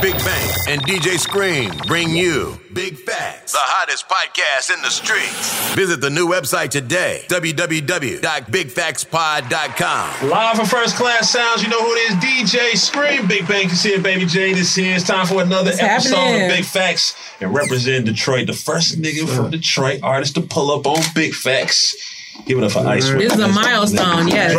Big Bank and DJ Scream bring you Big Facts, the hottest podcast in the streets. Visit the new website today, www.bigfactspod.com. Live from First Class Sounds, you know who it is, DJ Scream. Big Bank is here, Baby J is here. It's time for another What's episode happening? of Big Facts and represent Detroit. The first nigga from Detroit artist to pull up on Big Facts. Give it up for Ice This is a milestone, yes.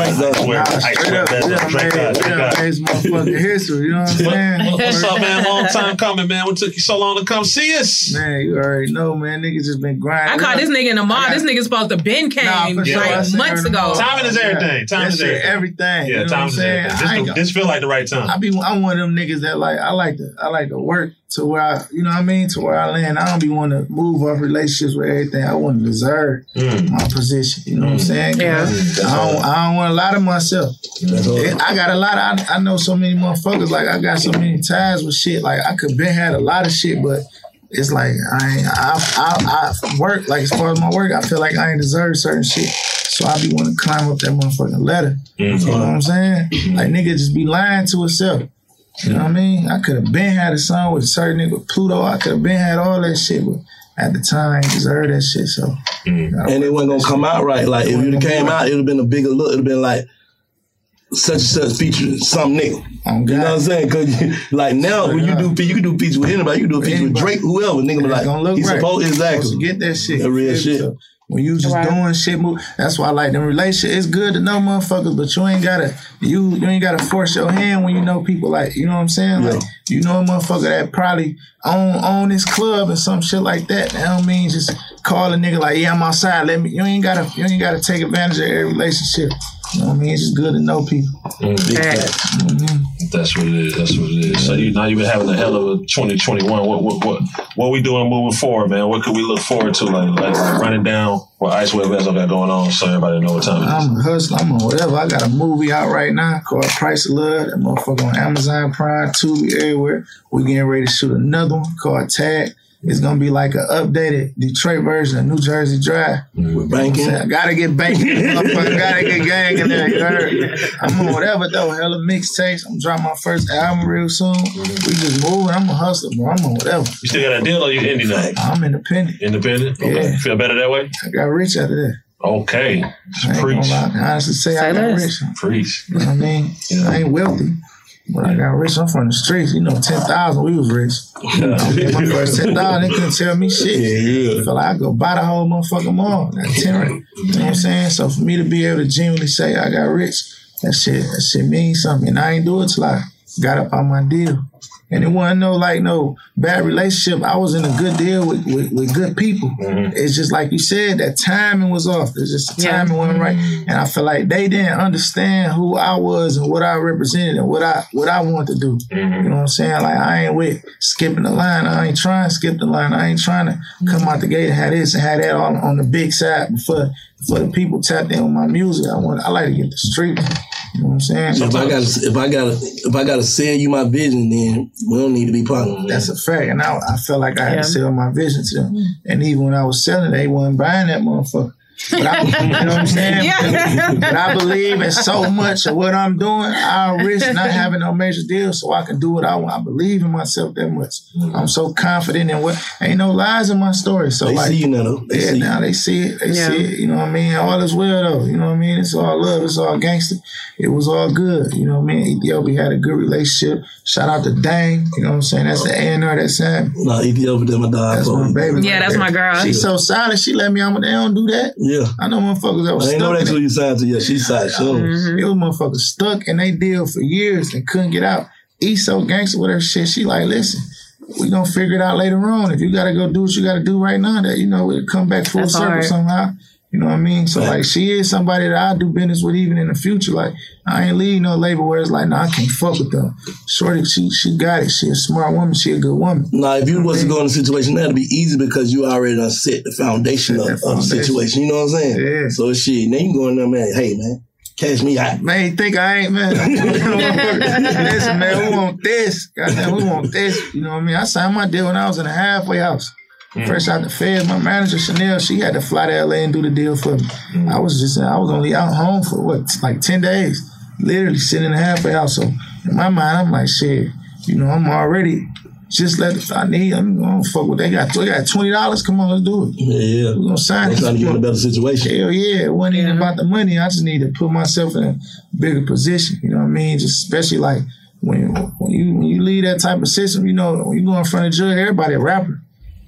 It's motherfucking history, you know what I'm saying? What's up, man? Long time coming, man. What took you so long to come see us? Man, you already know, man. Niggas just been grinding. I caught this nigga in the mall. This nigga supposed to been came nah, sure. months ago. Timing is everything. Timing is everything. everything. Yeah, time is everything. This, this feel like the right time. I be, I'm one of them niggas that like, I like to, I like to work to where I, you know what I mean, to where I land. I don't be want to move off relationships with everything. I want to deserve mm. my position. You know what I'm saying? Yeah. I don't, I don't want a lot of myself. I got a lot. Of, I, I know so many motherfuckers. Like I got so many ties with shit. Like I could been had a lot of shit, but it's like I, I, I, I work like as far as my work. I feel like I ain't deserve certain shit. So I be want to climb up that motherfucking ladder. Mm-hmm. You know what I'm saying? Like nigga just be lying to himself. You know what I mean? I could have been had a song with certain nigga Pluto. I could have been had all that shit, but at the time, deserved that shit. So, mm. and it wasn't gonna come out right. Like if it came out, it would have been a bigger look. It'd have been like such and such feature some nigga. Oh, you know what I'm saying? Cause like now when you do you can do features with anybody, you can do a feature with Drake, whoever. Nigga be like, he's right. supposed exactly get that shit. The real shit. So, when you just right. doing shit, move. That's why I like them relationship. It's good to know motherfuckers, but you ain't gotta you you ain't gotta force your hand when you know people like you know what I'm saying. Yeah. Like you know a motherfucker that probably own own this club and some shit like that. That don't mean just call a nigga like yeah I'm outside. Let me. You ain't gotta you ain't gotta take advantage of every relationship. You know what I mean? It's just good to know people. Mm, mm-hmm. That's what it is. That's what it is. So you now you've been having a hell of a 2021. What what what what we doing moving forward, man? What could we look forward to? Like like, like running down what Icewear Vezzo got going on, so everybody know what time it is. I'm hustling. I'm on whatever. I got a movie out right now called Price of Love. That motherfucker on Amazon Prime, Tubi, everywhere. We getting ready to shoot another one called Tag. It's gonna be like an updated Detroit version of New Jersey Drive. With banking. I gotta get banking. I gotta get gang in there. You heard? I'm on whatever though. Hella mixtapes. I'm dropping my first album real soon. We just moving. I'm a hustler, bro. I'm on whatever. You still got a deal or you indie now? I'm independent. Independent? Okay. Yeah. Feel better that way? I got rich out of that. Okay. Preach. I honestly say, say I got rich. Preach. You know what I mean? I ain't wealthy. When I got rich, I'm from the streets. You know, 10,000, we was rich. Yeah. my first 10,000, they couldn't tell me shit. Yeah, yeah. I feel like I go buy the whole motherfucking mall. That 10, you know what I'm saying? So for me to be able to genuinely say I got rich, that shit, that shit means something. And I ain't do it till I got up on my deal. And it wasn't no like no bad relationship. I was in a good deal with, with, with good people. Mm-hmm. It's just like you said, that timing was off. It's just the timing yeah. wasn't right. And I feel like they didn't understand who I was and what I represented and what I what I wanted to do. Mm-hmm. You know what I'm saying? Like I ain't with skipping the line. I ain't trying to skip the line. I ain't trying to come out the gate and have this and have that all on the big side before for the people tapped in with my music. I want I like to get the street You know what I'm saying? So if I got if I got if I got to sell you my vision, then we don't need to be partners. That's a fact, and I, I felt like I had yeah. to sell my vision to them. Mm. And even when I was selling, they wasn't buying that motherfucker. But I, you know what I'm saying? Yeah. But I believe in so much of what I'm doing. I risk not having no major deal so I can do what I want. I believe in myself that much. I'm so confident in what ain't no lies in my story. So they like, see you now. They yeah, now they see it. They yeah. see it. You know what I mean? All is well though. You know what I mean? It's all love. It's all gangster. It was all good. You know what I mean? Ethiopia had a good relationship. Shout out to Dang. You know what I'm saying? That's the A&R that sang. No, Ethiopia, that's my dog. That's my baby. Yeah, that's my girl. She's so solid. She let me on, but they don't do that. Yeah. I know motherfuckers that was I ain't know that until you signed to. Yeah, she signed. Sure. Mm-hmm. It was motherfuckers stuck in they deal for years and couldn't get out. He's so gangster with her shit. She like, listen, we gonna figure it out later on. If you gotta go do what you gotta do right now, that you know it'll come back full That's circle hard. somehow. You know what I mean? So like she is somebody that I do business with even in the future. Like I ain't leaving no label where it's like, no, nah, I can't fuck with them. Shorty, she she got it. She a smart woman. She a good woman. Now, if you was to go in a situation, that'd be easy because you already done set the foundation of, of, the situation. You know what I'm saying? Yeah. So shit, then you going there, man. Hey, man. Catch me out. Man, think I ain't, man. Listen, man, we want this. Goddamn, we want this. You know what I mean? I signed my deal when I was in a halfway house. Mm. Fresh out the feds, my manager Chanel, she had to fly to LA and do the deal for me. Mm. I was just, I was only out home for what, like ten days, literally sitting in the halfway house. So in my mind, I'm like, shit, you know, I'm already just let if I need, I'm gonna fuck with. They got, they got twenty dollars. Come on, let's do it. Yeah, yeah. We're gonna sign. Trying to get in a better situation. Hell yeah, it wasn't even about the money. I just need to put myself in a bigger position. You know what I mean? Just especially like when when you when you leave that type of system, you know, when you go in front of judge, everybody a rapper.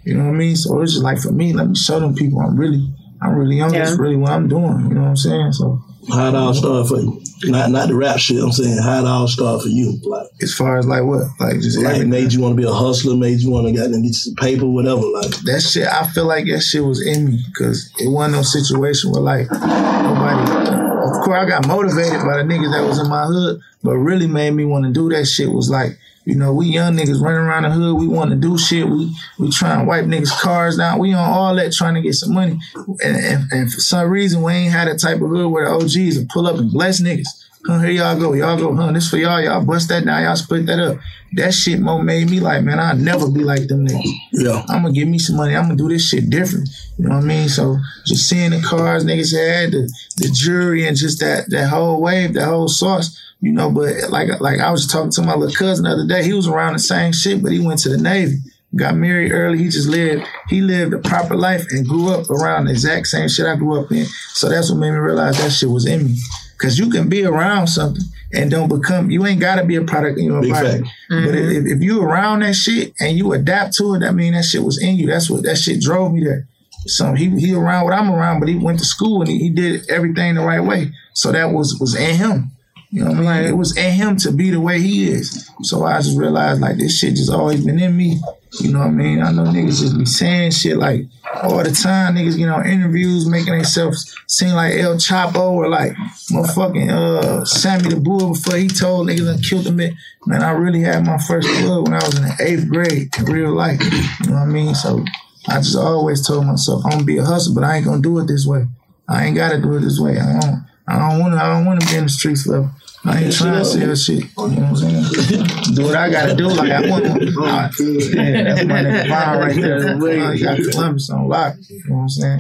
You know what I mean? So it's just like for me, let me show them people I'm really, I'm really young. Yeah. That's really what I'm doing. You know what I'm saying? So how it all start for you? Not not the rap shit. I'm saying how it all start for you. Like as far as like what? Like just like everything. made you want to be a hustler, made you want to get into some paper, whatever. Like that shit. I feel like that shit was in me because it wasn't no situation where like nobody. Of course, I got motivated by the niggas that was in my hood, but really made me want to do that shit was like you know, we young niggas running around the hood. We want to do shit. We we trying to wipe niggas' cars down. We on all that trying to get some money. And, and, and for some reason, we ain't had that type of hood where the OGs will pull up and bless niggas. Huh, here y'all go. Y'all go, huh? This for y'all. Y'all bust that down. Y'all split that up. That shit more made me like, man, I'll never be like them niggas. Yeah. I'm gonna give me some money. I'm gonna do this shit different. You know what I mean? So just seeing the cars niggas had, the, the jury, and just that that whole wave, that whole sauce you know, but like like I was talking to my little cousin the other day. He was around the same shit, but he went to the Navy, got married early. He just lived he lived a proper life and grew up around the exact same shit I grew up in. So that's what made me realize that shit was in me. Cause you can be around something and don't become. You ain't got to be a product in your body. Mm-hmm. But if, if you around that shit and you adapt to it, that mean that shit was in you. That's what that shit drove me there. So he he around what I'm around, but he went to school and he, he did everything the right way. So that was was in him. You know what I mean? It was in him to be the way he is. So I just realized like this shit just always been in me. You know what I mean? I know niggas just be saying shit like all the time. Niggas get on interviews making themselves seem like El Chapo or like motherfucking uh, Sammy the Bull before he told niggas and killed him. Man, I really had my first blood when I was in the eighth grade in real life. You know what I mean? So I just always told myself I'm gonna be a hustler, but I ain't gonna do it this way. I ain't gotta do it this way. I don't. I don't want to. I don't want to be in the streets forever. I ain't trying to sell shit. You know what I'm saying? do what I gotta do. Like I want oh, to. Yeah, that's my nigga Vine right there. You got Columbus on lock. You know what I'm saying?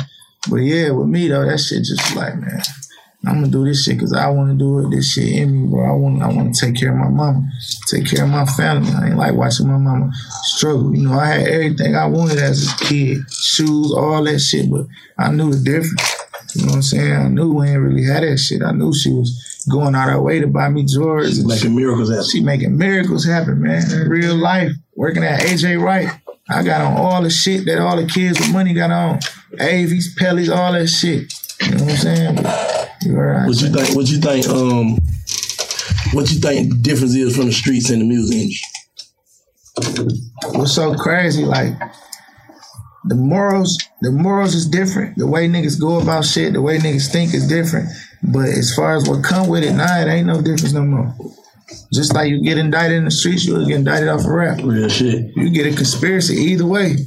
But yeah, with me though, that shit just like man. I'm gonna do this shit because I want to do it. This shit in me, bro. I want, I want to take care of my mama, take care of my family. I ain't like watching my mama struggle. You know, I had everything I wanted as a kid, shoes, all that shit, but I knew the difference. You know what I'm saying? I knew we ain't really had that shit. I knew she was going out her way to buy me Jordans. She's making miracles happen. She making miracles happen, man. In real life, working at AJ Wright. I got on all the shit that all the kids with money got on. Avies, Pellies, all that shit. You know what I'm saying? Right, what you think? What you think? Um, what you think the difference is from the streets and the music industry? What's so crazy? Like the morals, the morals is different. The way niggas go about shit, the way niggas think is different. But as far as what come with it, nah, it ain't no difference no more. Just like you get indicted in the streets, you'll get indicted off a rap. Real shit. You get a conspiracy either way.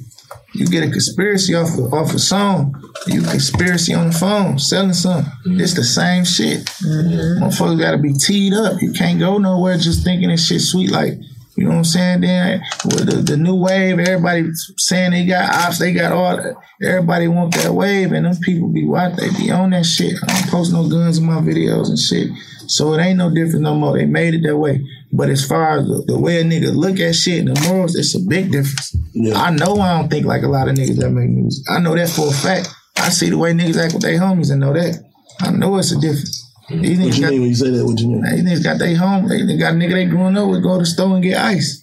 You get a conspiracy off of, off a song. You conspiracy on the phone, selling something. It's the same shit. Mm-hmm. Motherfuckers gotta be teed up. You can't go nowhere just thinking this shit sweet like you know what I'm saying? Then with the, the new wave, everybody saying they got ops, they got all that. Everybody want that wave, and them people be what they be on that shit. I don't post no guns in my videos and shit. So it ain't no different no more. They made it that way. But as far as the, the way a nigga look at shit and the morals, it's a big difference. I know I don't think like a lot of niggas that make music. I know that for a fact. I see the way niggas act with their homies and know that. I know it's a difference. These What niggas you got, mean when you say that? What you mean? these niggas got their home. They, they got a nigga they growing up with go to the store and get ice.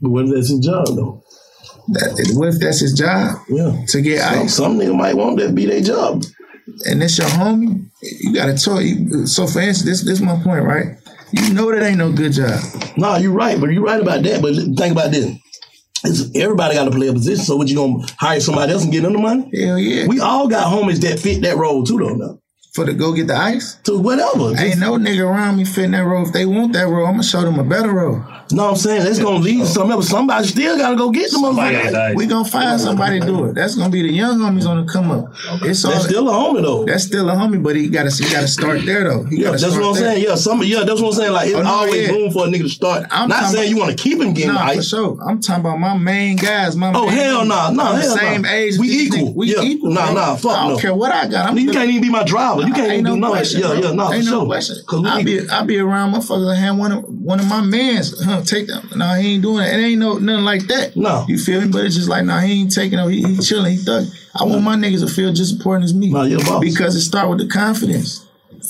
But what if that's his job though? That, what if that's his job? Yeah. To get Some, ice. some nigga might want that to be their job. and that's your homie, you gotta talk. So for instance, this this my point, right? You know that ain't no good job. Nah, you're right, but you're right about that. But think about this. It's, everybody got to play a position. So what you gonna hire somebody else and get them the money? Hell yeah. We all got homies that fit that role too, though. Now. For to go get the ice? To whatever. Ain't no nigga around me fitting that role. If they want that role, I'm gonna show them a better role. No, I'm saying that's gonna lead to something else. Somebody still gotta go get the motherfucker. We gonna find somebody to do it. That's gonna be the young homies on the come up. It's all, That's still a homie though. That's still a homie, but he gotta he gotta start there though. He Yeah, that's what I'm there. saying. Yeah, some yeah, that's what I'm saying. Like it's Oh, no, always yeah. room for a nigga to start. I'm Not talking saying you want to keep him getting Nah, ice. for sure. I'm talking about my main guys. My Oh main hell no, homies. no, hell same no. age. We equal. niggas. We yeah. equal. Nah, bro. nah, fuck I don't no. care what I got. I'm you good. can't even be my driver. You can't even do nothing. question, Yeah, yeah, no, Ain't for no sure. question. Cause we I be I be around motherfuckers. I had one of one of my mans. Huh, take them. No, he ain't doing it. It ain't no nothing like that. No. you feel me? But it's just like no, he ain't taking no. He, he chilling. He thug. I want my niggas to feel just as important as me. No, you're boss. Because it start with the confidence.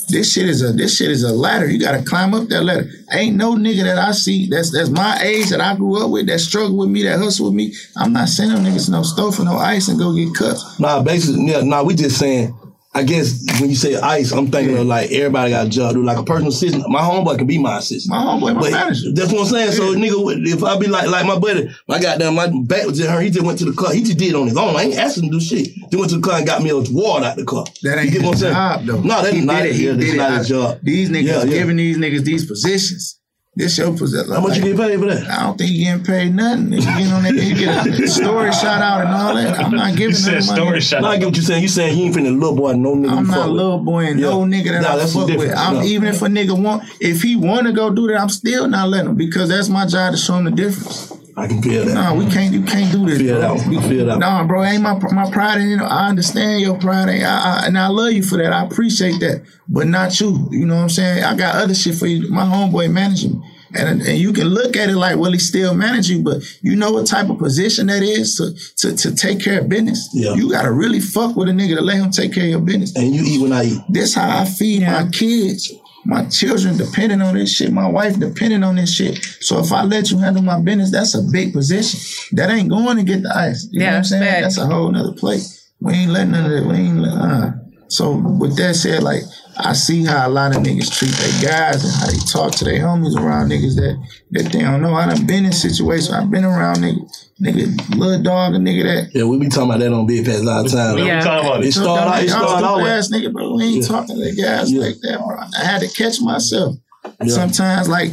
This shit is a this shit is a ladder. You gotta climb up that ladder. Ain't no nigga that I see that's that's my age that I grew up with that struggle with me that hustle with me. I'm not sending them niggas no store for no ice and go get cut. Nah, basically, yeah, nah, we just saying. I guess when you say ice, I'm thinking of like everybody got a job, dude. Like a personal assistant. My homeboy can be my assistant. My homeboy, my manager. That's what I'm saying. So nigga, if I be like like my buddy, I got down my back was in her. He just went to the car. He just did it on his own. I ain't asking him to do shit. He went to the car and got me a water out the car. That ain't you get what I'm saying? job though. No, that's he not did it. He yeah, did it. not job. These niggas Yeah, yeah. giving these niggas these positions. This is your position. How much you get paid for that? I don't think you getting paid nothing. If you get on that, you get a story shout out and all that. I'm not giving said none story niggas. shout No, I get what you're saying. You saying you ain't finna little boy no nigga. I'm not a little boy and no nigga that Nah, I that's fuck with. I'm, Yeah. Even if a nigga want, if he want to go do that, I'm still not letting him because that's my job to show him the difference. I can feel that. Nah, we can't. You can't do this, Feel bro. that. I feel that. Nah, bro, ain't my my pride. In, you know, I understand your pride, ain't- I, I, and I love you for that. I appreciate that, but not you. You know what I'm saying? I got other shit for you. My homeboy managing me. And, and you can look at it like, well, he still manage you, but you know what type of position that is to to, to take care of business. Yeah. You gotta really fuck with a nigga to let him take care of your business. And you eat when I eat. This how I feed my kids. My children depending on this shit. My wife depending on this shit. So if I let you handle my business, that's a big position. That ain't going to get the ice. You know what I'm saying? facts. That's a whole nother plate. We ain't letting none of that. We ain't uh. So with that said, like I see how a lot of niggas treat their guys and how they talk to their homies around niggas that that they don't know. I done been in situations. I've been around niggas, nigga, little dog, a nigga that Yeah, we be talking about that on Big Facts all the time. Yeah. Yeah. We talking about It it. started out. It started out stupid with ass nigga, bro. We ain't talking to guys Yeah. like that, bro. I had to catch myself. Yeah. Sometimes, like,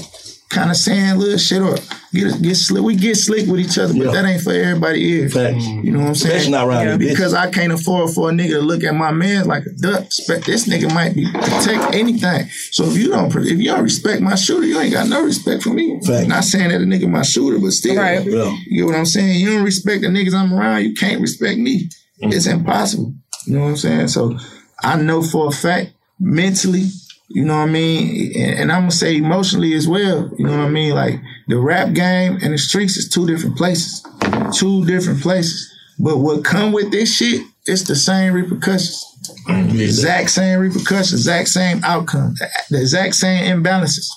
kind of saying little shit or get get slick. We get slick with each other, but Yeah. that ain't for everybody ears. Facts. You know what I'm saying? Especially not around Yeah, because I can't afford for a nigga to look at my man like a duck. Expect this nigga might be protect anything. So if you don't if you don't respect my shooter, you ain't got no respect for me. Facts. Not saying that a nigga my shooter, but still, Right. Yeah. you know what I'm saying? You don't respect the niggas I'm around, you can't respect me. Mm. It's impossible. You know what I'm saying? So I know for a fact, mentally, you know what I mean? And, I'm gonna say emotionally as well. You know what I mean? Like the rap game and the streets is two different places. Two different places. But what come with this shit, it's the same repercussions. Mm-hmm. Exact same repercussions, exact same outcome, the exact same imbalances.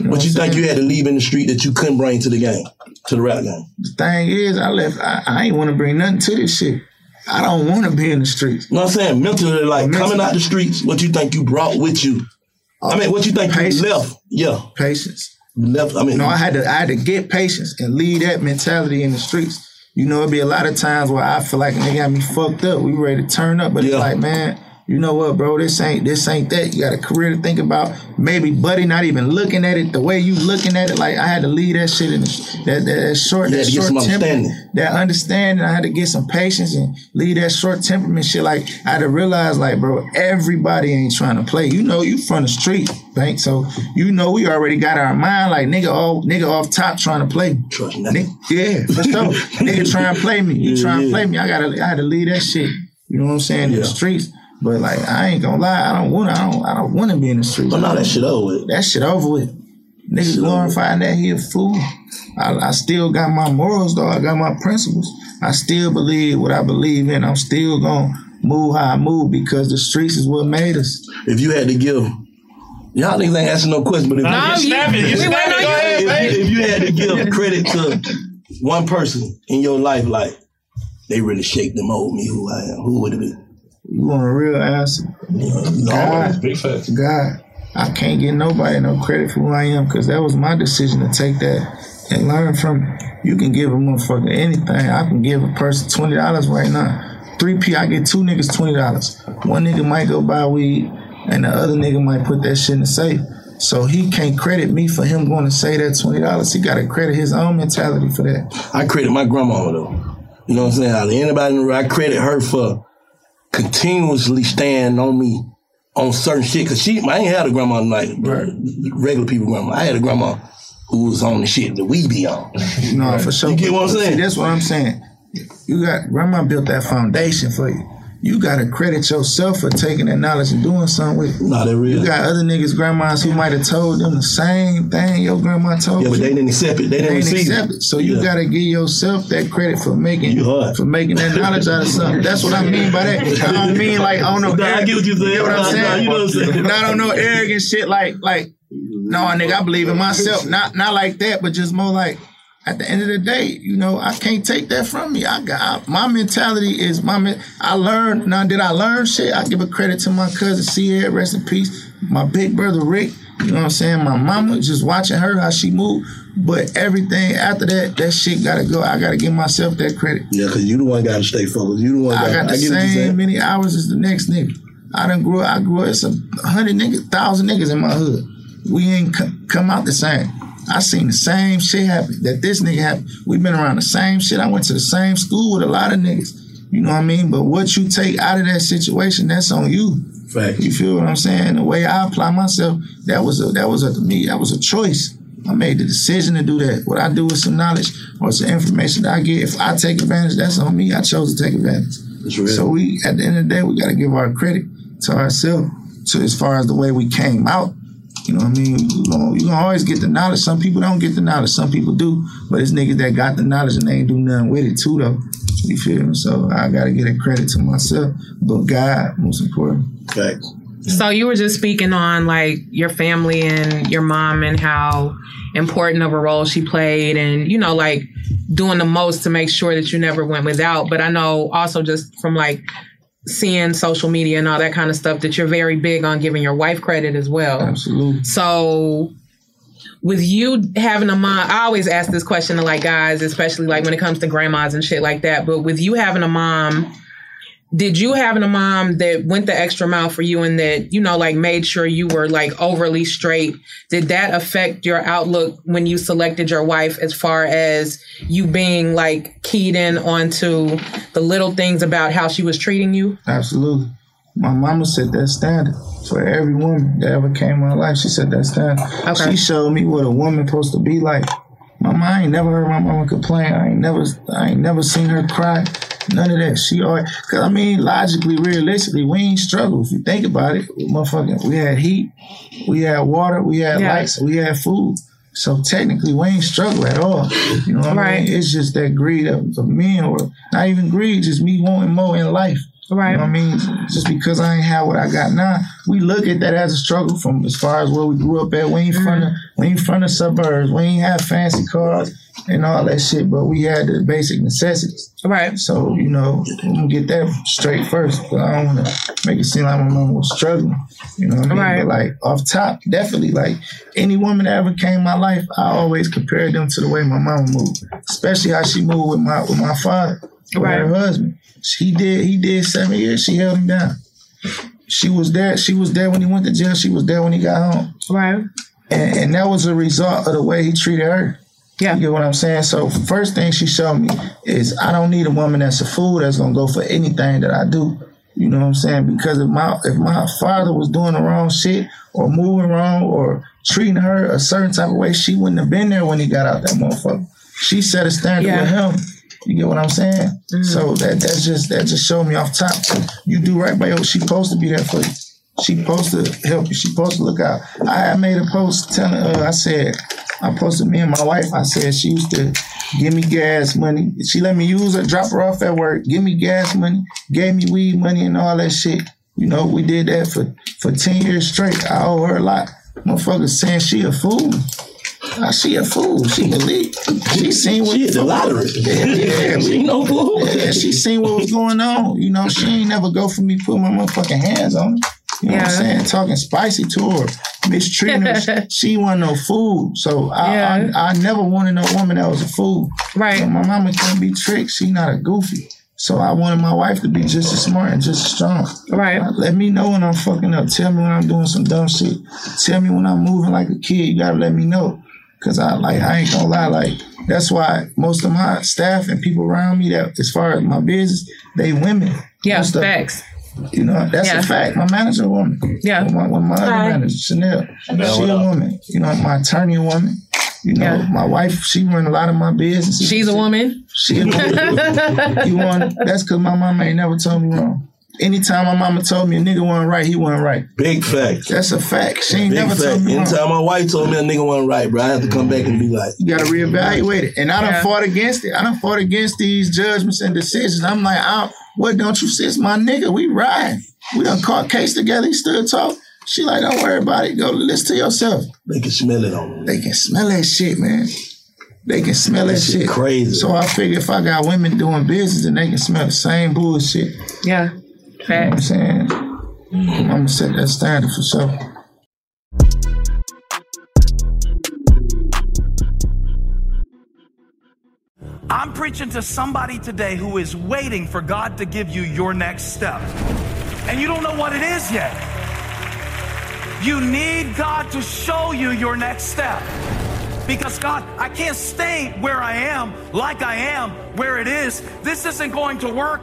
know What you think saying? you had to leave in the street that you couldn't bring to the game, to the rap game? The thing is, I left. I, I ain't want to bring nothing to this shit. I don't want to be in the streets. You know what I'm saying? Mentally, like Mentally. coming out the streets, what you think you brought with you? I mean, what you think Patience. you left? Yeah, Patience. left. I mean, No, I had to. I had to get patience and leave that mentality in the streets. You know, it'd be a lot of times where I feel like they got me fucked up. We ready to turn up, but Yeah. it's like, man, you know what, bro, this ain't this ain't that. You got a career to think about. Maybe buddy not even looking at it the way you looking at it. Like I had to leave that shit in the, that, that, that short, that short temperament, that understanding. I had to get some patience and leave that short temperament shit. Like I had to realize, like, bro, everybody ain't trying to play. You know, you from the street, right? So you know we already got our mind like nigga all nigga off top trying to play. Trust nigga, Yeah, for sure. nigga trying to play me. You yeah, trying to play me. I gotta I had to leave that shit. You know what I'm saying? Yeah. In the streets. But like I ain't gonna lie, I don't want I don't I don't want to be in the streets. But now that shit over with. That shit over with. Niggas glorifying that he a fool. I, I still got my morals though. I got my principles. I still believe what I believe in. I'm still gonna move how I move because the streets is what made us. If you had to give Y'all niggas ain't asking no question, but if, no, you, snapping, you, snapping, go ahead, if, if you had to give credit to one person in your life, like they really shaped and mold me who I am, who would it be? You want a real answer? No, God, big facts. God, I can't get nobody no credit for who I am because that was my decision to take that and learn from. You can give a motherfucker anything. I can give a person twenty dollars right now. Three P, I get two niggas twenty dollars. One nigga might go buy weed, and the other nigga might put that shit in the safe. So he can't credit me for him going to say that twenty dollars. He got to credit his own mentality for that. I credit my grandma though. You know what I'm saying? Anybody in the room, I credit her for continuously stand on me on certain shit. Cause she, I ain't had a grandma like regular people grandma. I had a grandma who was on the shit that we be on. No, for sure. You get what I'm saying? See, that's what I'm saying. You got grandma built that foundation for you you gotta credit yourself for taking that knowledge and doing something with it. Not that real. You got other niggas, grandmas who might have told them the same thing your grandma told you. Yeah, but they didn't accept it. They, they didn't accept it. So you yeah. gotta give yourself that credit for making you for making that knowledge out of something. That's what I mean by that. I don't mean like I don't know. I get what you saying. You know what I'm saying? You know what I'm saying? Not on no arrogant shit like like no nigga, I believe in myself. Not not like that, but just more like at the end of the day, you know, I can't take that from me. I got my mentality is my. I learned now. Did I learn shit? I give a credit to my cousin Sierra, rest in peace. My big brother Rick. You know what I'm saying? My mama, just watching her how she moved. But everything after that, that shit gotta go. I gotta give myself that credit. Yeah, cause you the one gotta stay focused. You the one. I got the I same many hours as the next nigga. I done grew. I grew. It's a hundred niggas, thousand niggas in my hood. We ain't come out the same. I seen the same shit happen that this nigga happened. We've been around the same shit. I went to the same school with a lot of niggas. You know what I mean? But what you take out of that situation, that's on you. Fact. You feel what I'm saying? The way I apply myself, that was a that was a to me, that was a choice. I made the decision to do that. What I do with some knowledge or some information that I get, if I take advantage, that's on me. I chose to take advantage. So we, at the end of the day, we got to give our credit to ourselves. To as far as the way we came out, you know what I mean? You gonna, you gonna always get the knowledge. Some people don't get the knowledge. Some people do. But it's niggas that got the knowledge and they ain't do nothing with it too though. You feel me? So I gotta get a credit to myself. But God, most important. Thanks. So you were just speaking on like your family and your mom and how important of a role she played and you know like doing the most to make sure that you never went without but i know also just from like seeing social media and all that kind of stuff that you're very big on giving your wife credit as well. Absolutely. So with you having a mom, I always ask this question to like guys, especially like when it comes to grandmas and shit like that. But with you having a mom did you having a mom that went the extra mile for you and that you know like made sure you were like overly straight? Did that affect your outlook when you selected your wife as far as you being like keyed in onto the little things about how she was treating you? Absolutely. My mama set that standard for every woman that ever came in my life. She set that standard. Okay. she showed me what a woman supposed to be like my mom I ain't never heard my mama complain i ain't never i ain't never seen her cry None of that. She always, cause I mean, logically, realistically, we ain't struggle. If you think about it, motherfucking, we had heat, we had water, we had yeah. lights, we had food. So technically, we ain't struggle at all. You know what right. I mean? It's just that greed of, of men, or not even greed, just me wanting more in life. Right. You know what I mean? Just because I ain't have what I got now, we look at that as a struggle from as far as where we grew up at. We ain't front of we ain't front of suburbs. We ain't have fancy cars and all that shit, but we had the basic necessities. Right. So, you know, I'm gonna get that straight first, but I don't wanna make it seem like my mom was struggling. You know what I mean? Right. But like off top, definitely like any woman that ever came in my life, I always compared them to the way my mama moved. Especially how she moved with my with my father, with right. her husband. He did he did seven years, she held him down. she was there. She was there when he went to jail. She was there when he got home. Right. And, and that was a result of the way he treated her. Yeah. You get what I'm saying? So first thing she showed me is I don't need a woman that's a fool that's gonna go for anything that I do. You know what I'm saying? Because if my if my father was doing the wrong shit or moving wrong or treating her a certain type of way, she wouldn't have been there when he got out that motherfucker. She set a standard Yeah. with him. You get what I'm saying? Mm-hmm. So that that's just that just showed me off top. You do right by your she supposed to be there for you. She supposed to help you. She supposed to look out. I made a post telling her, I said, I posted me and my wife, I said she used to give me gas money. She let me use her, drop her off at work, give me gas money, gave me weed money and all that shit. You know, we did that for, for 10 years straight. I owe her a lot. Motherfuckers saying she a fool. Ah, she a fool. She believe. She seen what She hit the lottery. Yeah, yeah. She no fool. Yeah, she seen what was going on. You know, she ain't never go for me putting my motherfucking hands on her. You know what I'm saying? Talking spicy to her, mistreating her. She- she wasn't no fool. So I, Yeah. I, I never wanted no woman that was a fool. Right. So my mama can't be tricked. She not a goofy. So I wanted my wife to be just as smart and just as strong. Right. Let me know when I'm fucking up. Tell me when I'm doing some dumb shit. Tell me when I'm moving like a kid. You gotta let me know. Cause I like I ain't gonna lie, like that's why most of my staff and people around me that as far as my business, they women. Yeah, Most of- facts. You know, that's Yeah. a fact. My manager a woman. Yeah. Well, my, well, my other Hi. manager, Chanel, Chanel, she a up? woman. You know, my attorney a woman. You know, Yeah. my wife, she run a lot of my business. She's a woman. She a woman. you want that's cause my mama ain't never told me wrong. Anytime my mama told me a nigga wasn't right, he wasn't right. Big fact. That's a fact. She ain't Big never fact. told me wrong. Anytime my wife told me a nigga wasn't right, bro, I had to come back and be like, You gotta reevaluate it. And I done Yeah. fought against it. I done fought against these judgments and decisions. I'm like, I, what don't you see? It's my nigga. We ride. We done caught case together. He stood talk. She like, don't worry about it. Go listen to yourself. they can smell it on them. They can smell that shit, man. They can smell that, That shit shit. crazy. So I figure if I got women doing business and they can smell the same bullshit, you know what I'm saying? I'm gonna set that standard for sure. I'm preaching to somebody today who is waiting for God to give you your next step. And you don't know what it is yet. You need God to show you your next step. Because God, I can't stay where I am, like I am, where it is. This isn't going to work.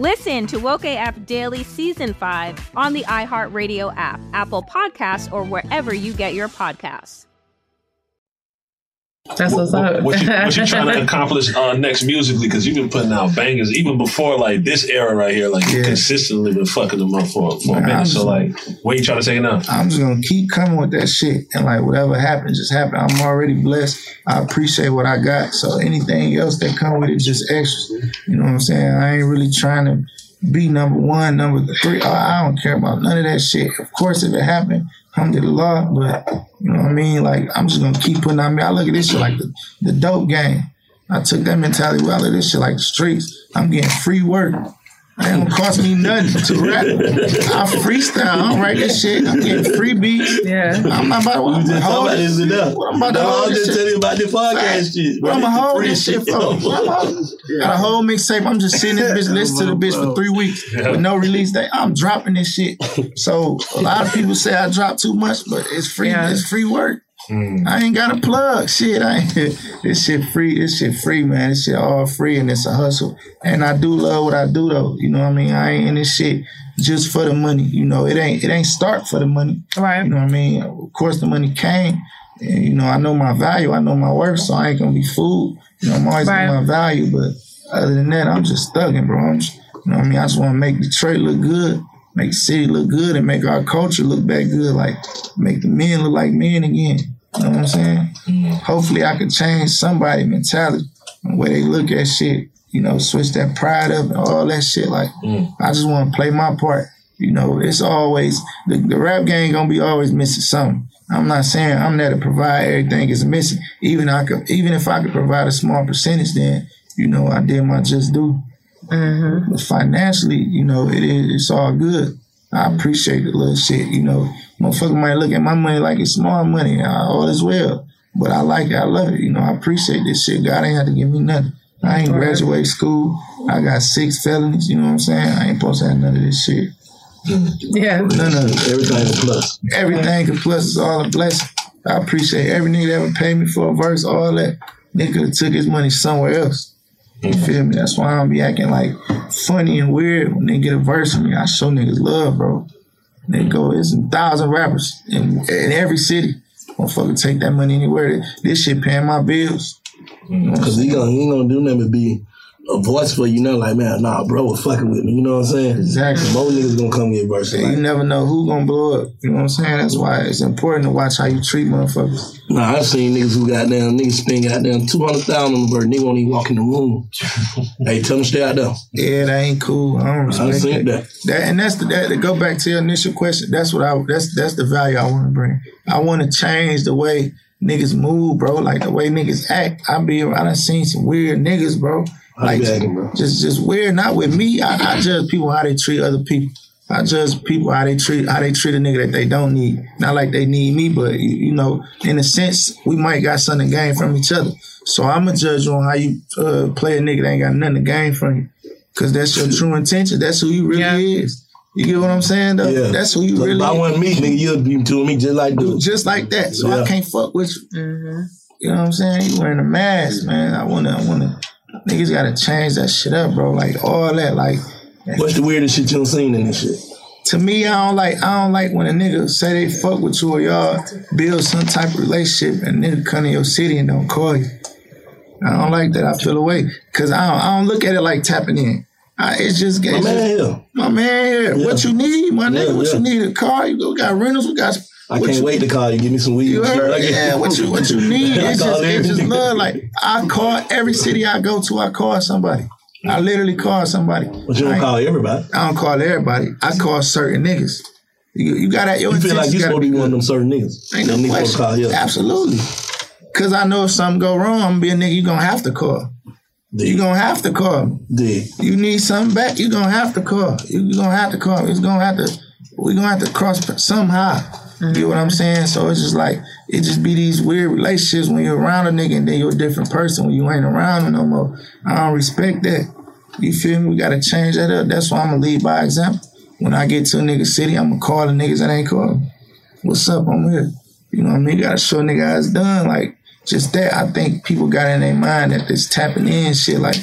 Listen to Woke AF Daily Season 5 on the iHeartRadio app, Apple Podcasts, or wherever you get your podcasts. That's what's up. What you, what you trying to accomplish uh, next musically? Because you've been putting out bangers even before like this era right here. Like you consistently been fucking them up for, for a minute. So like, what you trying to take it now? I'm just gonna keep coming with that shit, and like whatever happens, just happen. I'm already blessed. I appreciate what I got. So anything else that come with it, just extra. You know what I'm saying? I ain't really trying to be number one, number three. I don't care about none of that shit. Of course, if it happened, alhamdulillah. But you know what I mean? Like I'm just gonna keep putting out. I mean, I look at this shit like the, the dope game. I took that mentality. At this shit like the streets. I'm getting free work. It don't cost me nothing to rap. I freestyle. I don't write that shit. I'm getting free beats. Yeah. I'm not about to. We was just talking about this enough. What I'm about to No, hold I'm this just shit- telling you about the podcast Facts. shit. What I'm gonna hold this shit shit. for? What I'm hold- Got a whole mixtape. I'm just sitting this bitch, listen to the bitch for three weeks Yeah. with no release date. I'm dropping this shit. So a lot of people say I drop too much, but it's free. Yeah. It's free work. Mm. I ain't got a plug. Shit, I ain't. This shit free. This shit free, man. This shit all free, and it's a hustle. And I do love what I do, though. You know what I mean? I ain't in this shit just for the money. You know, it ain't. It ain't start for the money. Right. You know what I mean? Of course, the money came. And, you know, I know my value. I know my worth, so I ain't gonna be fooled. You know, I'm always Right. my value. But other than that, I'm just thugging, bro. I'm just, you know what I mean? I just want to make Detroit look good, make the city look good, and make our culture look back good. Like make the men look like men again. You know what I'm saying? Mm-hmm. Hopefully, I can change somebody mentality, the way they look at shit. You know, switch that pride up and all that shit. Like, mm. I just want to play my part. You know, it's always the, the rap game gonna be always missing something. I'm not saying I'm there to provide everything is missing. Even I could, even if I could provide a small percentage, then you know I did my just do. But financially, you know, it is it's all good. I appreciate the little shit. You know, motherfucker might look at my money like it's small money. uh, All is well, but I like it. I love it. You know, I appreciate this shit. God ain't had to give me nothing. I ain't graduate school. I got six felonies. You know what I'm saying? I ain't supposed to have none of this shit. Yeah. None of it. Everything a plus. Everything a plus is all a blessing. I appreciate every nigga that ever paid me for a verse, all that. Nigga could have took his money somewhere else. You feel me? That's why I don't be acting like funny and weird when they get a verse from me. I show niggas love, bro. They go, it's a thousand rappers in, in every city. Motherfucker take that money anywhere. This shit paying my bills. Cause he gonna he ain't gonna do nothing but be a voice for you, know, like man, nah, bro, was fucking with me. You know what I'm saying? Exactly. More niggas gonna come get verses. You never know who gonna blow up. You know what I'm saying? That's why it's important to watch how you treat motherfuckers. nah, I've seen niggas who got down, niggas spend goddamn two hundred thousand on the bird. Nigga won't even walk in the room. hey, tell them stay out there. Yeah, that ain't cool. I don't respect I seen that. that. That and that's the that to go back to your initial question. That's what I that's that's the value I want to bring. I want to change the way niggas move, bro. Like the way niggas act. I be I done seen some weird niggas, bro. Like be bro? just just weird. Not with me. I, I judge people how they treat other people. I judge people how they treat how they treat a nigga that they don't need. Not like they need me, but you, you know, in a sense, we might got something to gain from each other. So I'm a judge on how you uh, play a nigga that ain't got nothing to gain from you. Cause that's your true intention. That's who you really is. You get what I'm saying though? Yeah. That's who you So really if I wasn't me, nigga, you'd be doing me just like dude. Just like that. So I can't fuck with you. You know what I'm saying? You wearing a mask, man. I wanna I wanna niggas gotta change that shit up, bro. Like all that, like What's the weirdest shit you seen in this shit? to me, I don't like I don't like when a nigga say they fuck with you or y'all build some type of relationship and nigga come to your city and don't call you. I don't like that. I feel away because I don't, I don't look at it like tapping in. I, it's just My man just- here. My man here. What you need, my nigga? Yeah, what yeah. you need? A car? You got rentals? We got. I what can't you- wait to call you. Give me some weed. You heard? Like- Yeah, what you what you need? I It's call just it's just love. Like I call every city I go to, I call somebody. I literally call somebody. But you don't call everybody. I don't call everybody. I call certain niggas. You, you got to your You feel like you gotta supposed to be one of them certain niggas. Ain't no niggas question. to call you. Absolutely. Cause I know if something go wrong, I'm be a nigga you gonna have to call. You gonna have to call. You need something back, you gonna have to call. You you gonna have to call. It's gonna have to. We gonna have to cross somehow. You get what I'm mm-hmm. saying? So it's just like it just be these weird relationships when you're around a nigga and then you're a different person when you ain't around him no more. I don't respect that. You feel me? We gotta change that up. That's why I'm gonna lead by example. when I get to a nigga city, I'm gonna call the niggas that ain't calling. What's up? I'm here. You know what I mean? You gotta show nigga how it's done. Like just that. I think people got in their mind that this tapping in shit. Like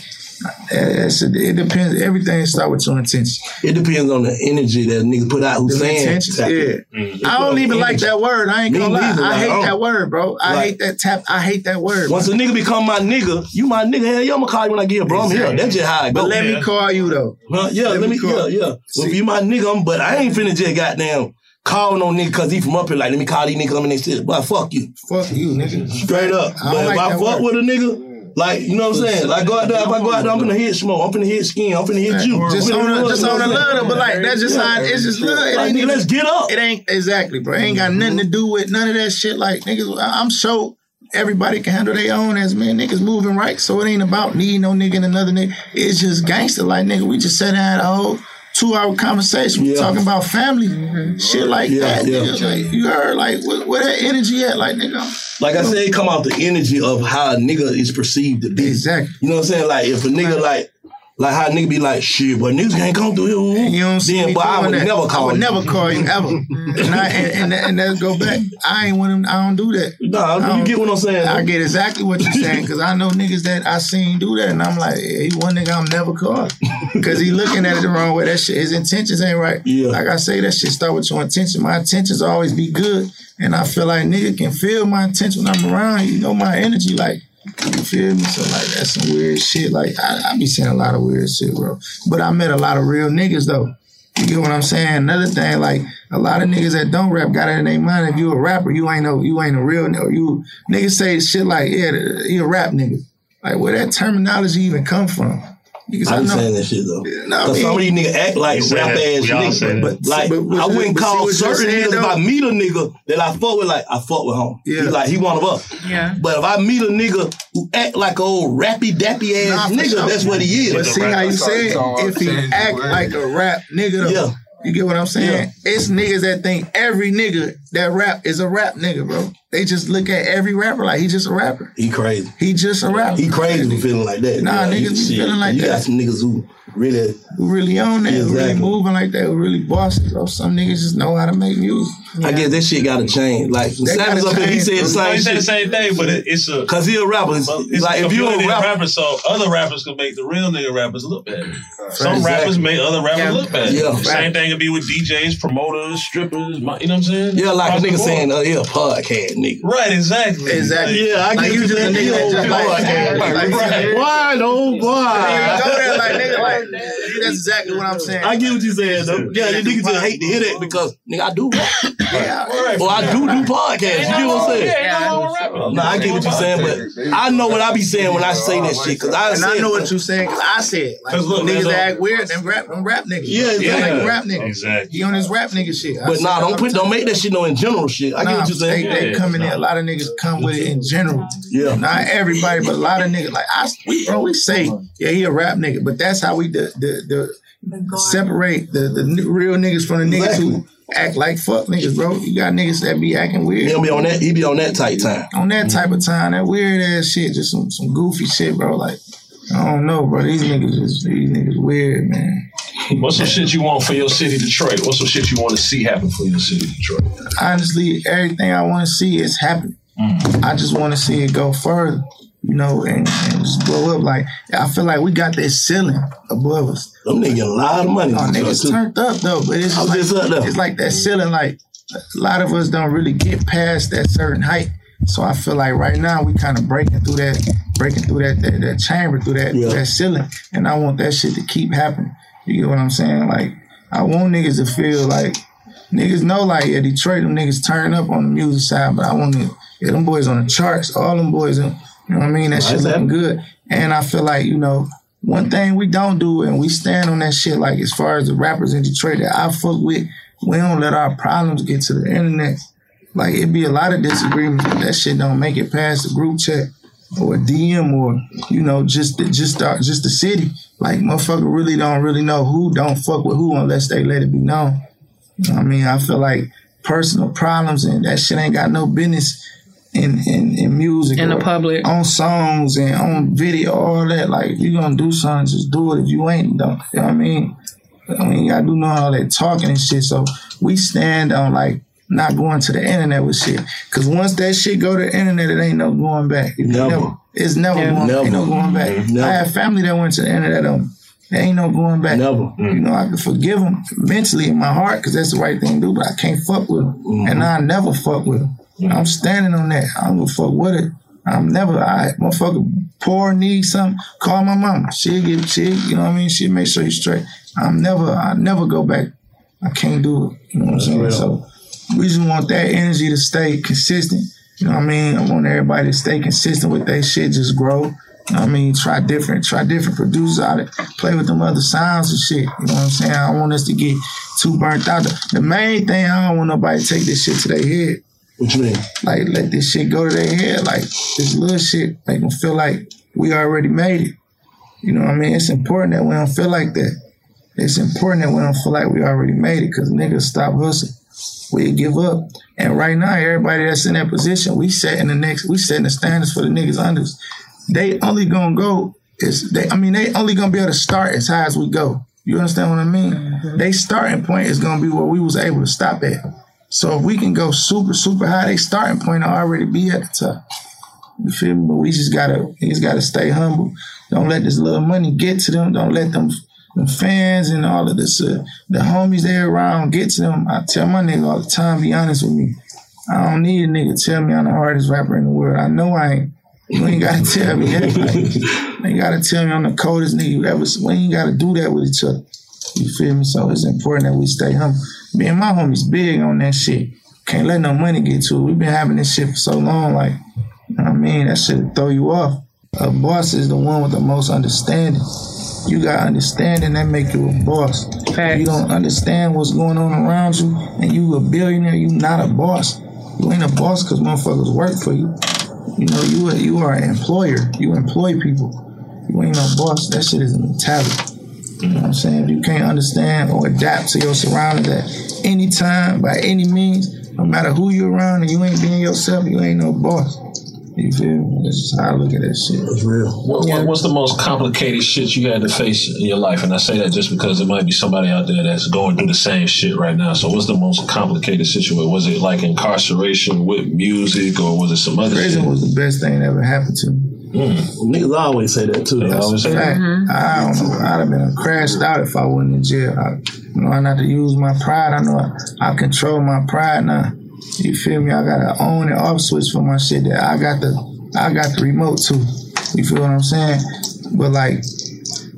Uh, it depends. Everything start with your intention. It depends on the energy that niggas put out. Who's saying? intentions, tap yeah. Mm-hmm. I don't even like that word. I ain't gonna lie. neither, I like, hate I that word, bro. I Like- hate that tap. I hate that word. Once a nigga become my nigga, you my nigga. Hell yeah, I'm gonna call you when I get here, bro. I'm here. Exactly. That's just how I go. But let me call you though. Huh? Yeah, let, me, call- yeah, yeah. If you my nigga, I'm, but I ain't finna just goddamn call no nigga cause he from up here. Like, let me call these niggas come in they city. But fuck you. Fuck you, nigga. Straight up. I But like if I fuck word. with a nigga, like, you know what I'm saying? Like, go out there, if I go out there, I'm finna hit smoke. I'm finna hit skin. I'm finna hit you. Just on finna a, do just on a you know love, but like that's just Yeah. how it's just love. It Like, nigga, let's get up. It ain't exactly, bro. It ain't got nothing to do with none of that shit. Like niggas, I- I'm sure everybody can handle their own as man. Niggas moving right, so it ain't about needing no nigga and another nigga. It's just gangster. Like nigga, we just sat down a whole two hour conversation we talking about family mm-hmm. shit like Yeah, that. yeah. Nigga. Like you heard like where, where that energy at? Like nigga, Like I said, it come out the energy of how a nigga is perceived to be. Exactly. You know what I'm saying? Like if a nigga like like how nigga be like, shit, but niggas can't come through here. You don't see then, me but I would that. never call I would you. never call you ever. and, I, and, and, and let's go back. I ain't one of them. I don't do that. Nah, you get what I'm saying, I get exactly what you're saying because I know niggas that I seen do that, and I'm like, yeah, he one nigga I'm never calling because he looking at it the wrong way. That shit, his intentions ain't right. Yeah. Like I say, that shit start with your intention. My intentions always be good, and I feel like nigga can feel my intention when I'm around. You know my energy, like. You feel me? So like that's some weird shit. Like I, I be seeing a lot of weird shit, bro. But I met a lot of real niggas though. You get what I'm saying? Another thing, like a lot of niggas that don't rap got it in their mind. If you a rapper, you ain't no, you ain't a real nigga. You niggas say shit like, yeah, you a rap nigga. Like where that terminology even come from? Because I be know- saying that shit though. No, I Cause mean- some of these niggas act like We rap that. ass We all say niggas. that. But like But- but- I wouldn't call certain saying, niggas if? I meet a nigga that I fuck with, like I fuck with him. Yeah. He like he one of us. Yeah. But if I meet a nigga who act like a old rappy dappy ass Nah, nigga, sure. that's what he is. But see how you say it? If he act like a rap nigga. Yeah. You get what I'm saying? It's niggas that think every nigga that rap is a rap nigga, bro. They just look at every rapper like he just a rapper. He crazy. He just a rapper. He crazy for feeling like that. Nah, Yeah, niggas be feeling like you that. got some niggas who really Who really on that, who really moving like that, who really bossy, bro. Some niggas just know how to make music. I guess that shit gotta change. Like That Savage up here, he said the bro. same He said the same thing, but it, it's a Cause he a rapper. It's, it's like if you a rapper, rapper, so other rappers can make the real nigga rappers look bad. Some Exactly. rappers make other rappers Yeah. look bad. Yeah. Same thing could be with DJs, promoters, strippers. my- You know what I'm saying? yeah, like a Across the nigga board. saying, uh, he a podcast nigga. Right, exactly. Exactly. Yeah, I Like get you you just a nigga that just like- Like, like- Why no You boy? go there like nigga, like yeah that's exactly what I'm saying. I get what you're saying though. Yeah, the niggas just hate to hear that because nigga, I do rap. Yeah. Or I do do podcasts. You get what I'm saying? Nah, I get what you're saying, but I know what I be saying when I say that shit. Cause I and I know what you're saying because I said like 'Cause look, niggas act weird, them rap, them rap niggas. Yeah, He exactly. like rap niggas. Exactly. He on his rap nigga shit. I But nah, don't put, don't make that shit no in general shit. I get Nah, what you're saying. They, they come in there. A lot of niggas come with it in general. Yeah. Not everybody, but a lot of niggas. Like I, we, bro, we say, yeah, he a rap nigga, but that's how we the the, the separate the the n- real niggas from the niggas who act like fuck niggas, bro. You got niggas that be acting weird. He'll be on that. He be on that tight time. on that type of time, that weird ass shit, just some some goofy shit, bro. Like I don't know, bro. These niggas is these niggas weird, man. What's some shit you want for your city, Detroit? What's some shit you want to see happen for your city, Detroit? honestly, everything I want to see is happening. Mm. I just want to see it go further, you know, and, and just blow up. Like I feel like we got this ceiling above us. Them niggas a lot of money. Oh, niggas turned up though, but it's was like, just up it's like that ceiling. Like a lot of us don't really get past that certain height. So I feel like right now we kind of breaking through that, breaking through that that, that chamber, through that Yeah. that ceiling, and I want that shit to keep happening. You get what I'm saying? Like I want niggas to feel like niggas know like yeah, Detroit, them niggas turn up on the music side, but I want to yeah, them boys on the charts, all them boys, you know what I mean? That shit Right, looking good. And I feel like, you know, one thing we don't do and we stand on that shit, like as far as the rappers in Detroit that I fuck with, we don't let our problems get to the internet. Like it'd be a lot of disagreements, but that shit don't make it past the group chat or a DM or you know just the, just the, just the city. Like motherfucker really don't really know who don't fuck with who unless they let it be known. I mean, I feel like personal problems and that shit ain't got no business in in, in music In the public. on songs and on video, all that. Like if you gonna do something, just do it. If you ain't, don't. You know what I mean? I mean, you gotta do know all that talking and shit. So we stand on like not going to the internet with shit. Cause once that shit go to the internet, it ain't no going back. It Never. it's never Yeah. going. Never. Ain't no going back. Mhm. Never. I have family that went to the internet. Um, there ain't no going back. Never. You know, I can forgive them mentally in my heart because that's the right thing to do. But I can't fuck with them, Mm-hmm. and I never fuck with them. I'm standing on that. I don't give a fuck with it. I'm never. I motherfucker poor need something. Call my mama. She'll get. She. You know what I mean. She'll make sure you straight. I'm never. I never go back. I can't do it. You know what I'm saying? So we just want that energy to stay consistent. You know what I mean? I want everybody to stay consistent with their shit, just grow. You know what I mean? Try different, try different producers out it, play with them other sounds and shit. You know what I'm saying? I don't want us to get too burnt out. The, the main thing, I don't want nobody to take this shit to their head. What you mean? Like let this shit go to their head. Like this little shit make them feel like we already made it. You know what I mean? It's important that we don't feel like that. It's important that we don't feel like we already made it because niggas stop hustling. We give up. And right now, everybody that's in that position, we setting the next, we setting the standards for the niggas under us. They only gonna go is they I mean they only gonna be able to start as high as we go. You understand what I mean? Mm-hmm. They starting point is gonna be where we was able to stop at. So if we can go super, super high, they starting point will already be at the top. You feel me? But we just gotta, we just gotta stay humble. Don't let this little money get to them. Don't let them, them fans and all of this, uh, the homies they around get to them. I tell my nigga all the time, be honest with me. I don't need a nigga tell me I'm the hardest rapper in the world. I know I ain't. You ain't gotta tell me that. Like, you gotta tell me I'm the coldest nigga you ever. We ain't gotta do that with each other. You feel me? So it's important that we stay humble. Me and my homies big on that shit. Can't let no money get to it. We've been having this shit for so long. Like, you know what I mean? That shit throw you off. A boss is the one with the most understanding. You got understanding that make you a boss. If you don't understand what's going on around you and you a billionaire, you not a boss. You ain't a boss because motherfuckers work for you. You know, you are, you are an employer. You employ people. You ain't no boss. That shit is a mentality. You know what I'm saying? If you can't understand or adapt to your surroundings at any time, by any means, no matter who you're around and you ain't being yourself, you ain't no boss. You feel me? That's just how I look at that shit. It's real. What, what- what's the most complicated shit you had to face in your life? And I say that just because there might be somebody out there that's going through the same shit right now. So, what's the most complicated situation? Was it like incarceration with music, or was it some other Prison shit? was the best thing that ever happened to me. Hmm. Niggas always say that too. They though. always say Fact. Mm-hmm. I don't know. I'd have been crashed out if I wasn't in jail. I, you know, I not to use my pride. I know I, I control my pride now. You feel me? I gotta own and off switch for my shit. That I got the I got the remote too. You feel what I'm saying? But like,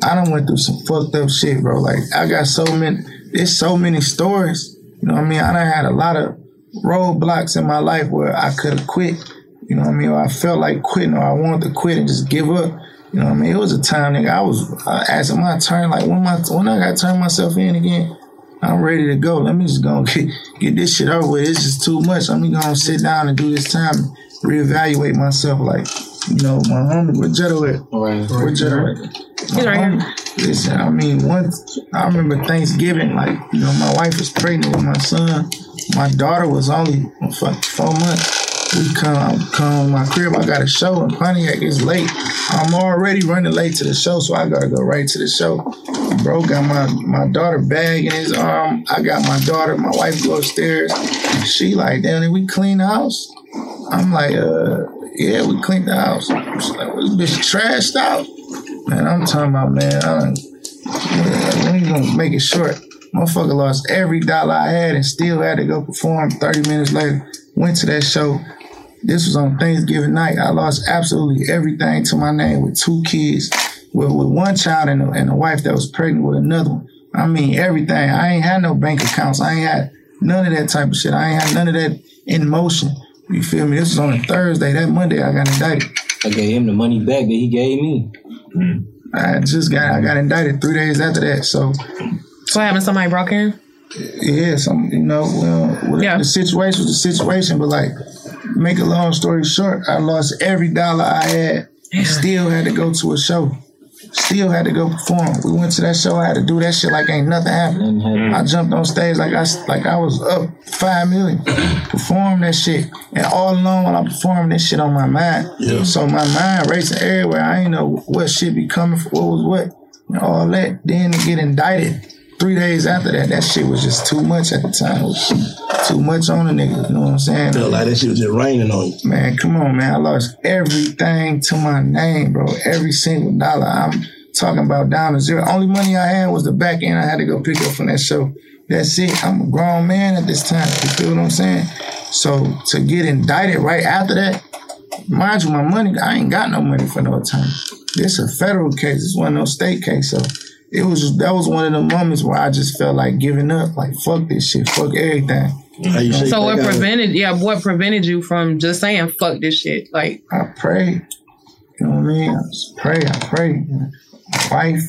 I done went through some fucked up shit, bro. Like I got so many. There's so many stories. You know what I mean? I done had a lot of roadblocks in my life where I could have quit. You know what I mean? Or I felt like quitting, or I wanted to quit and just give up. You know what I mean? It was a time, nigga. I was uh, asking my turn, like when my when I got to turn myself in again. I'm ready to go. Let me just go and get, get this shit over with. It's just too much. Let me go and sit down and do this time, and reevaluate myself. Like, you know, my homie, where Jetto at? Where Jetto at? He's right here. Listen, I mean, once I remember Thanksgiving, like, you know, my wife was pregnant with my son. My daughter was only fuck four months. We come come my crib. I got a show in Pontiac. It's late. I'm already running late to the show, so I gotta go right to the show. Bro got my my daughter bag in his arm. I got my daughter. My wife go upstairs. She like, damn, did we clean the house. I'm like, uh, yeah, we cleaned the house. She's like, well, this bitch trashed out. Man, I'm talking about, man, I done, you gonna make it short? Motherfucker lost every dollar I had and still had to go perform 30 minutes later. Went to that show. This was on Thanksgiving night. I lost absolutely everything to my name with two kids, with, with one child and a, and a wife that was pregnant with another one. I mean, everything. I ain't had no bank accounts. I ain't had none of that type of shit. I ain't had none of that in motion. You feel me? This was on a Thursday. That Monday, I got indicted. I gave him the money back that he gave me. I just got I got indicted three days after that. So So having somebody broke in? yeah, some you know, well, well, the situation was the situation, but like, make a long story short, I lost every dollar I had. and Still had to go to a show. Still had to go perform. We went to that show. I had to do that shit like ain't nothing happened. I jumped on stage like I s- like I was up five million. Perform that shit, and all along while I'm performing this shit on my mind. Yeah. So my mind racing everywhere. I ain't know what shit be coming. For, what was what? And all that. Then to get indicted three days after that, that shit was just too much at the time. It was too much on a nigga. You know what I'm saying? Felt like that shit was just raining on you. Man, come on, man. I lost everything to my name, bro. Every single dollar. I'm talking about down to zero. Only money I had was the back end I had to go pick up from that show. That's it. I'm a grown man at this time. You feel what I'm saying? So to get indicted right after that, mind you, my money, I ain't got no money for no time. This a federal case. This wasn't no state case. So it was just, that was one of the moments where I just felt like giving up. Like fuck this shit. Fuck everything. So what prevented? Yeah, what prevented you from just saying fuck this shit? Like I pray. You know what I mean? I just pray. I pray. My wife.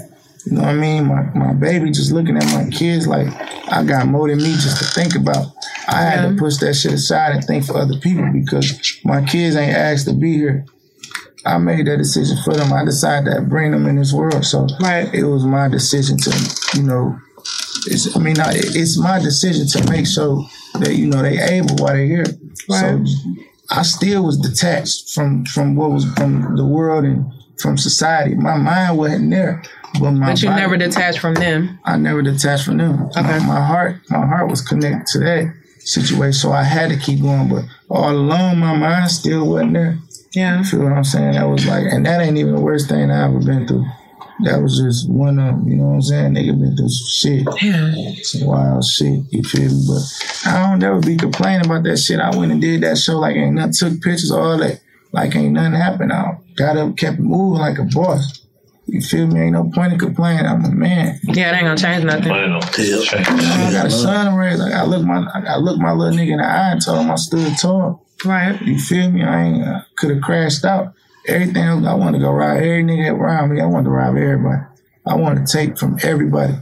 You know what I mean? My my baby just looking at my kids like I got more than me just to think about. I had to push that shit aside and think for other people because my kids ain't asked to be here. I made that decision for them. I decided to bring them in this world. So it was my decision to, you know, it's, I mean, I, it's my decision to make sure that, you know, they able while they're here. So I still was detached from, from what was from the world and from society. My mind wasn't there. But my but you body- never detached from them. I never detached from them. Okay. My, my heart, my heart was connected to that situation, so I had to keep going. But all along, my mind still wasn't there. Yeah. You feel what I'm saying? That was like, and that ain't even the worst thing I ever been through. That was just one of, 'em, you know what I'm saying? Nigga been through some shit. Yeah. Some wild shit, you feel me? But I don't never be complaining about that shit. I went and did that show like ain't nothing, took pictures, all that. Like ain't nothing happened. I got up, kept moving like a boss. You feel me? Ain't no point in complaining. I'm a man. Yeah, it ain't gonna change nothing. I got a son to raise. I gotta look my I gotta look my little nigga in the eye and tell him I stood tall. Right. You feel me? I ain't uh, I could have crashed out. Everything else, I wanted to go ride every nigga around me. I wanted to ride with everybody. I wanted to take from everybody.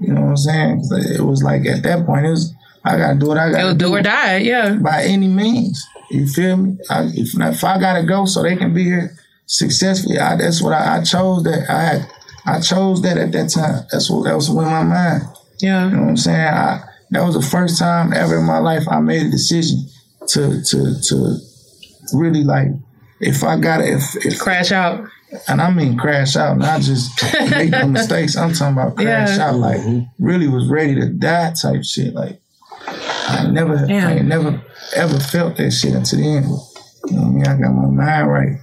You know what I'm saying? It was like at that point, it was I gotta do what I gotta It'll do or die, yeah. By any means. You feel me? I, if, if I gotta go so they can be here successfully, I, that's what I, I chose. That I had, I chose that at that time. That's what that was in my mind. Yeah. You know what I'm saying? I, that was the first time ever in my life I made a decision to to to really like if I gotta if, if crash out. And I mean crash out, not just make no mistakes. I'm talking about crash Yeah. out, like mm-hmm. really was ready to die type shit. Like I ain't never, I never ever felt that shit until the end. You know what I mean? I got my mind right.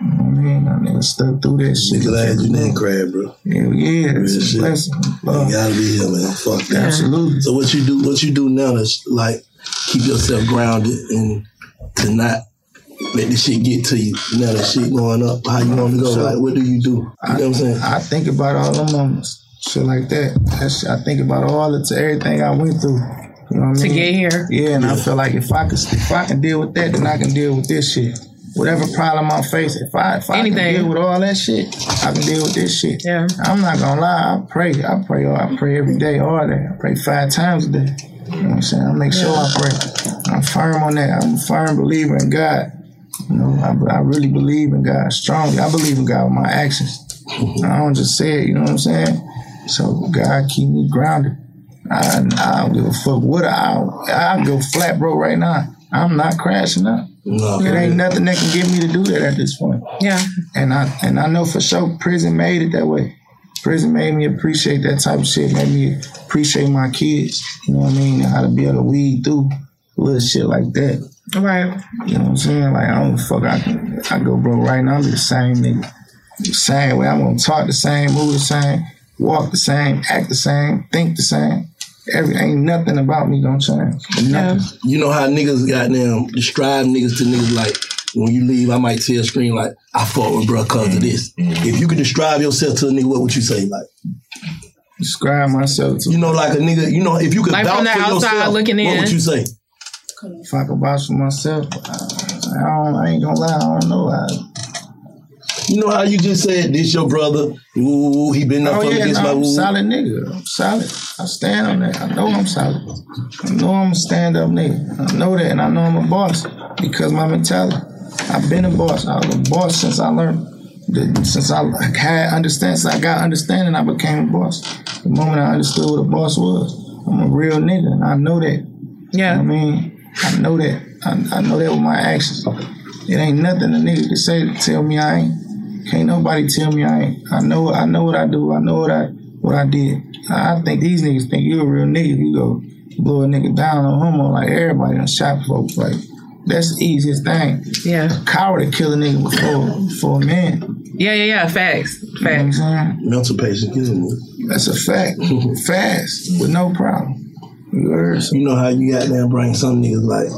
You know what I mean? I never stuck through that shit. Glad you didn't cry, bro. Hell yeah, it's Real a shit. blessing. You gotta be here, man. Fuck that. Absolutely. So what you do? What you do now is like keep yourself grounded and to not let this shit get to you. Now that shit going up, how you want to go? Sure. Like, what do you do? You know what I'm saying? I think about all the moments, um, shit like that. That's, I think about all the everything I went through. You know what I mean? To get here. Yeah, and I feel like if I could, if I can deal with that, then I can deal with this shit. Whatever problem I'm facing, if I if I Anything. can deal with all that shit, I can deal with this shit. Yeah. I'm not gonna lie. I pray. I pray. I pray every day, all day. I pray five times a day. You know what I'm saying? I make sure I pray. I'm firm on that. I'm a firm believer in God. You know, I, I really believe in God strongly. I believe in God with my actions. I don't just say it. You know what I'm saying? So God keep me grounded. I, I don't give a fuck what I I go flat broke right now. I'm not crashing up. No. It ain't nothing that can get me to do that at this point. Yeah. And I and I know for sure prison made it that way. Prison made me appreciate that type of shit. Made me appreciate my kids. You know what I mean? And how to be able to weed through little shit like that. Right. You know what I'm saying? Like I don't fuck. I I go broke right now. I'm the same nigga. The same way. I'm gonna talk the same, move the same, walk the same, act the same, think the same. Every ain't nothing about me gonna change. Nothing. You know how niggas got them describe niggas to niggas like when you leave, I might see a screen like I fought with bro cause of mm-hmm. this. If you could describe yourself to a nigga, what would you say? Like describe myself to you know, like a nigga. You know, if you could Like vouch from the for outside yourself, looking what would you say? If I could vouch for myself, I, I don't. I ain't gonna lie. I don't know. I, You know how you just said this your brother? Ooh, he been up oh for yeah, against no, my I'm a ooh. solid nigga. I'm solid. I stand on that. I know I'm solid. I know I'm a stand up nigga. I know that, and I know I'm a boss because my mentality. I've been a boss. I was a boss since I learned. Since I had understand, since I got understanding, I became a boss. The moment I understood what a boss was, I'm a real nigga, and I know that. Yeah. I mean, I know that. I, I know that with my actions. It ain't nothing a nigga can say to tell me I ain't. Can't nobody tell me I ain't. I know I know what I do. I know what I what I did. I think these niggas think you a real nigga. You go blow a nigga down on homo like everybody on shot folks. Like that's the easiest thing. Yeah. A coward to kill a nigga before before a man. Yeah, yeah, yeah. Facts. Facts. Mental patience killing me. That's a fact. Fast with no problem. You know how you got there bring some niggas like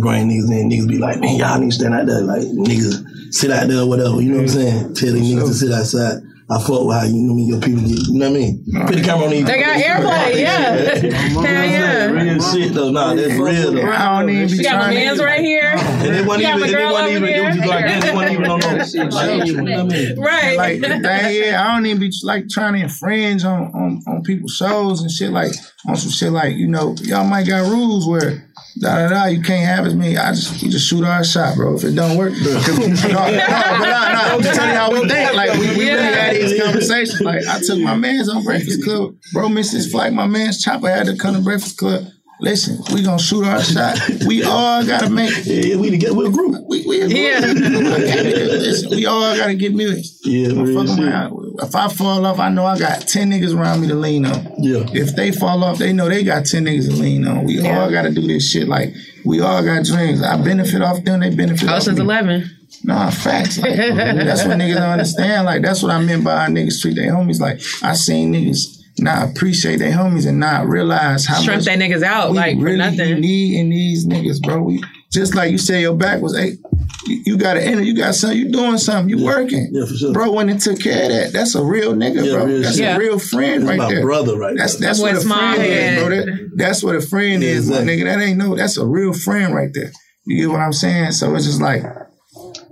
bring niggas in, niggas be like, man, y'all need to stand out there, like niggas sit out there or whatever. You know what I'm saying? Tell these niggas to sit outside. I fuck with how you know me, your people get. You know what I mean? Put the camera on these. They got airplay, yeah. Hell yeah. Real shit though. Nah, that's real though. I don't even be got my trying man's right here. And they wasn't even, my and they wasn't even, it was just like that. They wasn't even on no, like, you know what I mean? Right. Like the thing, yeah, I don't even be like trying to infringe on, on on people's shows and shit like on some shit like you know y'all might got rules where da da da you can't have as many. I just you just shoot our shot, bro. If it don't work, no, no, no, but nah, nah, I'm just telling you how we think. Like we, we really had these conversations. Like I took my man's on Breakfast Club, bro. Missed his flight. My man's chopper had to come to Breakfast Club. Listen, we gonna shoot our shot. We all gotta make. Yeah, we together. We're a group. We, we a group. Yeah. Listen, we all gotta get millions. Yeah, I'm real fucking shit. around. If I fall off, I know I got 10 niggas around me to lean on. Yeah. If they fall off, they know they got 10 niggas to lean on. We all got to do this shit. Like, we all got dreams. I benefit off them, they benefit off Ocean's me. Eleven. Nah, facts. Like, that's what niggas don't understand. Like, that's what I meant by how niggas treat their homies. Like, I seen niggas not appreciate their homies and not realize how Shrimp much that niggas out we like for really nothing. need in these niggas, bro. We just like you say, your back was eight. You, you got to enter. You got something. You doing something. You working. Yeah, for sure. Bro went and took care of that. That's a real nigga, Yeah, bro. real that's shit. a real friend That's right my there. brother right That's that's what a Small friend is, bro. That, that's what a friend Yeah, is, my exactly. nigga. That ain't no. That's a real friend right there. You get what I'm saying? So it's just like,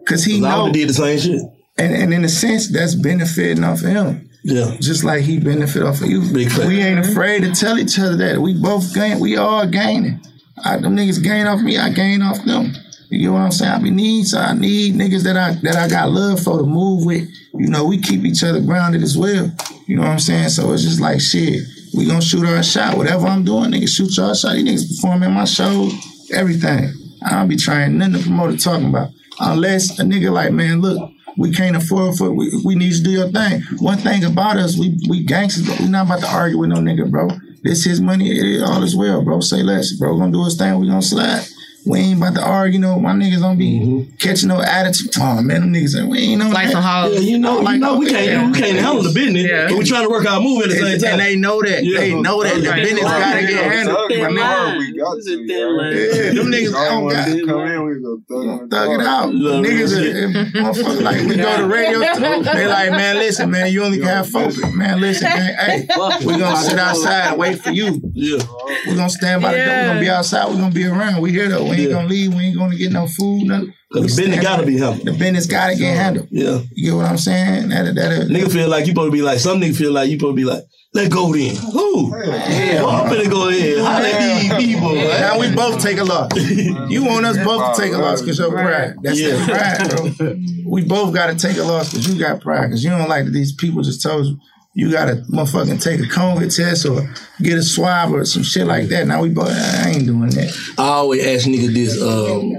cause he I know, would've did the same shit. and and in a sense, that's benefiting off of him. Yeah. Just like he benefit off of you. Big fact. we ain't afraid to tell each other that. We both gain. We all gaining. I, them niggas gain off me. I gain off them. You get what I'm saying? I be need so I need niggas that I that I got love for to move with. You know, we keep each other grounded as well. You know what I'm saying? So it's just like shit. We gonna shoot our shot. Whatever I'm doing, niggas shoot your shot. These niggas performing my show, everything. I don't be trying nothing the promoter talking about. Unless a nigga like, man, look, we can't afford for we, we need to do your thing. One thing about us, we we gangsters, but we not about to argue with no nigga, bro. This his money, it is all is well, bro. Say less, bro. Gonna do his thing, we gonna slide. We ain't about to argue, no. My niggas don't be mm-hmm. catching no attitude. Oh man, them niggas, we ain't no Like some hoes. Yeah, you know, you know, we can't, we can't handle the business, Yeah. but we trying to work our move at the same And, time. and they know that. Yeah. They know that. The Right. business gotta get handled. Thug My it we got to. Yeah, them niggas don't got come in, we go thug thug it out. Love Niggas, that are, like we go to radio, they like, man, listen, man, you only can have focus. Man, listen, man, hey, we gonna sit outside and wait for you. Yeah. We gonna stand by the door. We gonna be outside. We gonna be around. We here though. We ain't Yeah. gonna leave. We ain't gonna get no food. Nothing. Cause the business gotta be handled. The business gotta get handled. Yeah. You get what I'm saying? That that. Nigga feel like you supposed to be like, some nigga feel like you supposed to be like, let go then. Who? Yeah. Well, I'm finna go ahead. Holla at these people. man. Now we both take a loss. You want us both to take a loss because your pride. That's Yeah. your pride, bro. We both got to take a loss because you got pride. Because you don't like that these people just told you you got to motherfucking take a COVID test or get a swab or some shit like that. Now we both, I ain't doing that. I always ask nigga this, um,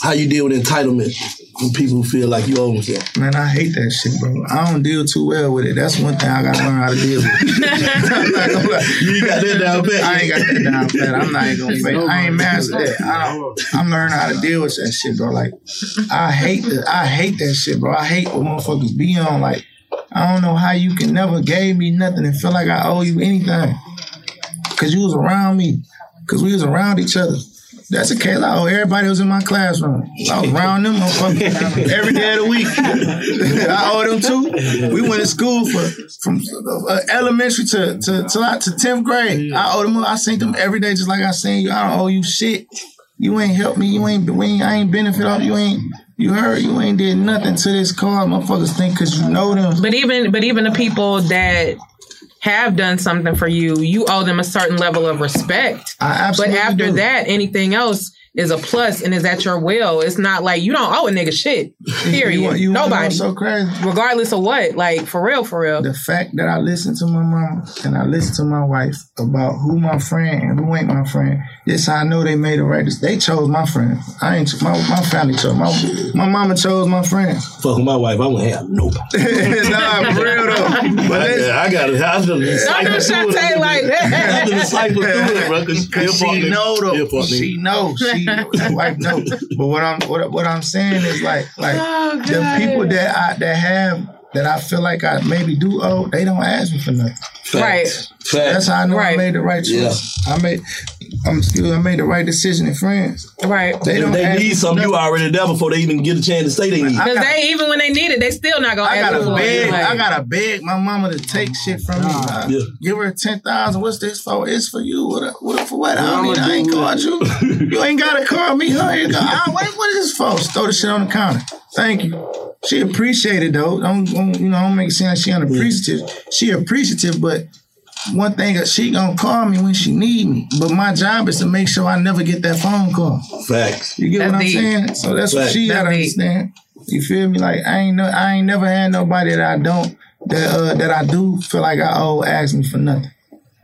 how you deal with entitlement from people who feel like you owe them something. Man, I hate that shit, bro. I don't deal too well with it. That's one thing I got to learn how to deal with. I'm not gonna lie. You ain't got that down pat. I ain't got that down pat. I'm not even gonna fake. I ain't mastered that. I don't, I'm learning how to deal with that shit, bro. Like, I hate that. I hate that shit, bro. I hate what motherfuckers be on. Like, I don't know how you can never gave me nothing and feel like I owe you anything. Cause you was around me. Cause we was around each other. That's the case. I owe everybody was in my classroom. I was around them every day of the week. I owe them too. We went to school for from uh, elementary to to to, to tenth grade. I owe them. I seen them every day, just like I seen you. I don't owe you shit. You ain't helped me. You ain't. We ain't I ain't benefit off. You ain't. You heard. You ain't did nothing to this car. Motherfuckers think because you know them. But even but even the people that have done something for you, you owe them a certain level of respect. I absolutely But after do. that, anything else, is a plus and is at your will. It's not like you don't owe a nigga shit. Period. You you Nobody. so crazy? Regardless of what. Like for real, for real. The fact that I listen to my mama and I listen to my wife about who my friend and who ain't my friend, this I know they made the right. They chose my friend. I ain't my my family chose my my mama chose my friend. Fuck my wife, I wouldn't have nobody. nah, for real though. But I, I got it. I Don't just do Shantae like I that. just cycle through it, bro. Cause Cause she know though. She know. She the wife know. But what I'm what, what I'm saying is like like Oh, the people that I that have that I feel like I maybe do owe, they don't ask me for nothing. Right. That's how I know I made the right choice. I made I'm excuse I made the right decision in France. Right. They don't they need for something, you already there before they even get a chance to say they need. Because they even when they need it, they still not gonna I gotta for beg. it. Like, I gotta beg my mama to take shit from me. Yeah. Give her ten thousand. What's this for? It's for you. What? What for? What? I don't What need. I'ma I ain't do called you. You ain't gotta call me. Huh? You go, ah, what, what is this for? Just throw the shit on the counter. Thank you. She appreciated though. Don't, don't you know? Don't make it seem like she unappreciative. She appreciative, but one thing that she gonna call me when she need me. But my job is to make sure I never get that phone call. Facts. You get That's what I'm deep. saying? So that's what Facts. she gotta That's deep. understand. You feel me? Like I ain't no, I ain't never had nobody that I don't that uh, that I do feel like I owe ask me for nothing.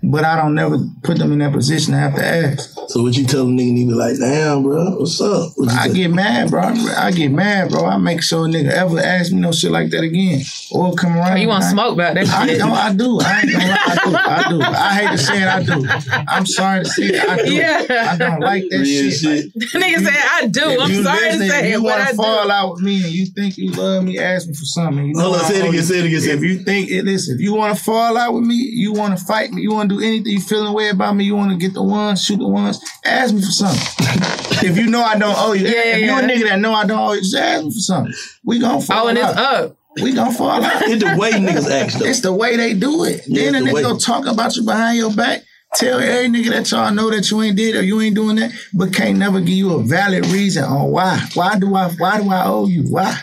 But I don't never put them in that position to have to ask. So what you tell them nigga, nigga like, damn, bro, what's up? What I get mad, bro. I get mad, bro. I make sure a nigga ever ask me no shit like that again. Or come oh, around. Oh, you want I- smoke about that I, no, I do. I ain't gonna lie. I do. I do. I hate to say it. I do. I'm sorry to say it. I do. Yeah. I don't like that Real shit. shit. Nigga said I do. I'm you sorry listen, to say it, but want I to do. fall out with me and you think you love me, ask me for something. You know Hold on, I say it owe again, say it again, If you think it, listen, if you want to fall out with me, you want to fight me, you want to do anything, you feeling a way about me, you want to get the ones, shoot the ones, ask me for something. if you know I don't owe you, Yeah, if yeah, you a nigga that know I don't owe you, just ask me for something. We gonna fall Oh, and it's out. up. We gonna fall out. It's the way niggas act though. It's the way they do it. Yeah, then a it's the nigga way. go talk about you behind your back. Tell every nigga that y'all know that you ain't did or you ain't doing that, but can't never give you a valid reason on why. Why do I? Why do I owe you? Why?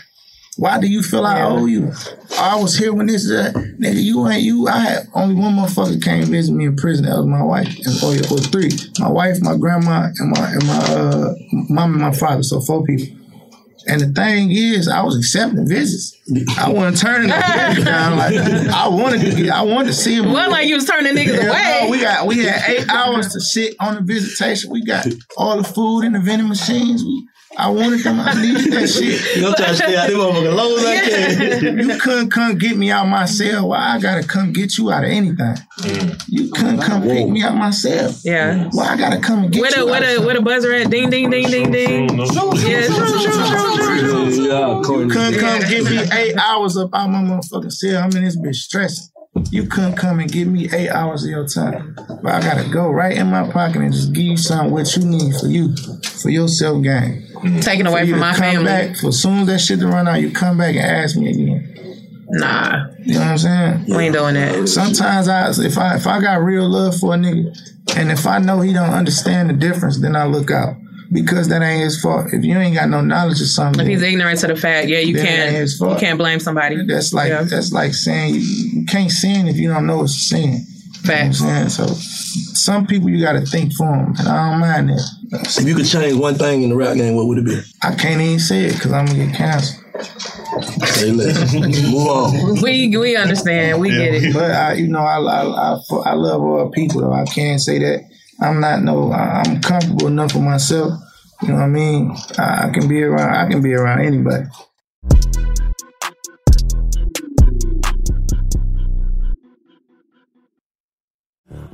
Why do you feel I owe you? I was here when this, uh, nigga. You ain't you. I had only one motherfucker came visit me in prison. That was my wife, and or, or three. My wife, my grandma, and my and my uh, mom and my father. So four people. And the thing is, I was accepting visits. I wasn't turning the down. Like I wanted to get, I wanted to see him. Wasn't like you was turning niggas Hell away. no, we got we had eight hours to sit on the visitation. We got all the food in the vending machines. We, I wanted them. I needed that shit. You I'm trying to stay out them motherfucking long as I can. You couldn't come get me out of my cell. Why I gotta come get you out of anything? Mm. You couldn't come pick me out my cell. Yeah. Why I gotta come and get Where you the out where of the where the buzzer at? Ding ding ding ding ding. Yeah. Yeah. Couldn't come get me eight hours up out my motherfucking cell. I'm in this bitch stressing. You couldn't come and give me eight hours of your time. But I gotta go right in my pocket and just give you something what you need for you, for your self gain. Mm-hmm. Taken away from my family. Back, for as soon as that shit to run out, you come back and ask me again. Nah, You know what I'm saying? we ain't doing that. Sometimes I if I if I got real love for a nigga, and if I know he don't understand the difference, then I look out. Because that ain't his fault. If you ain't got no knowledge of something, If he's ignorant to the fact, yeah, you Then it ain't can't his fault. you can't blame somebody. That's like Yeah. that's like saying you, you can't sin if you don't know saying. Facts. You know what I'm saying? So some people you got to think for them, and I don't mind that. If you could change one thing in the rap game, what would it be? I can't even say it because I'm gonna get canceled. Say less. Move on. We we understand. We get it. But I, you know, I I, I I love all people though. I can't say that I'm not no. I- I'm comfortable enough with myself. You know what I mean? I, I can be around. I can be around anybody.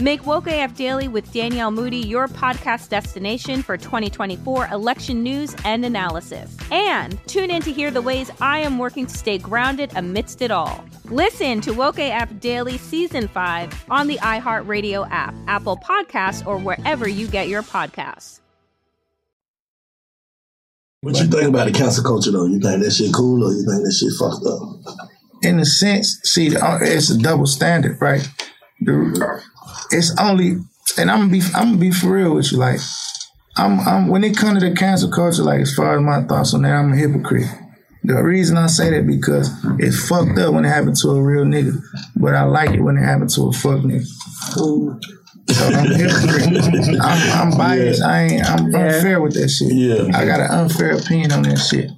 Make Woke AF Daily with Danielle Moody your podcast destination for 2024 election news and analysis. And tune in to hear the ways I am working to stay grounded amidst it all. Listen to Woke AF Daily Season 5 on the iHeartRadio app, Apple Podcasts, or wherever you get your podcasts. What you think about the cancel culture though? You think that shit cool or you think that shit fucked up? In a sense, see, uh, it's a double standard, right? It's only, and I'm gonna be, I'm gonna be for real with you. Like, I'm, I'm when it comes to the cancel culture, like as far as my thoughts on that, I'm a hypocrite. The reason I say that because it's fucked up when it happened to a real nigga, but I like it when it happened to a fuck nigga. So I'm hypocrite. I'm, I'm biased. I ain't. I'm unfair with that shit. Yeah. I got an unfair opinion on that shit.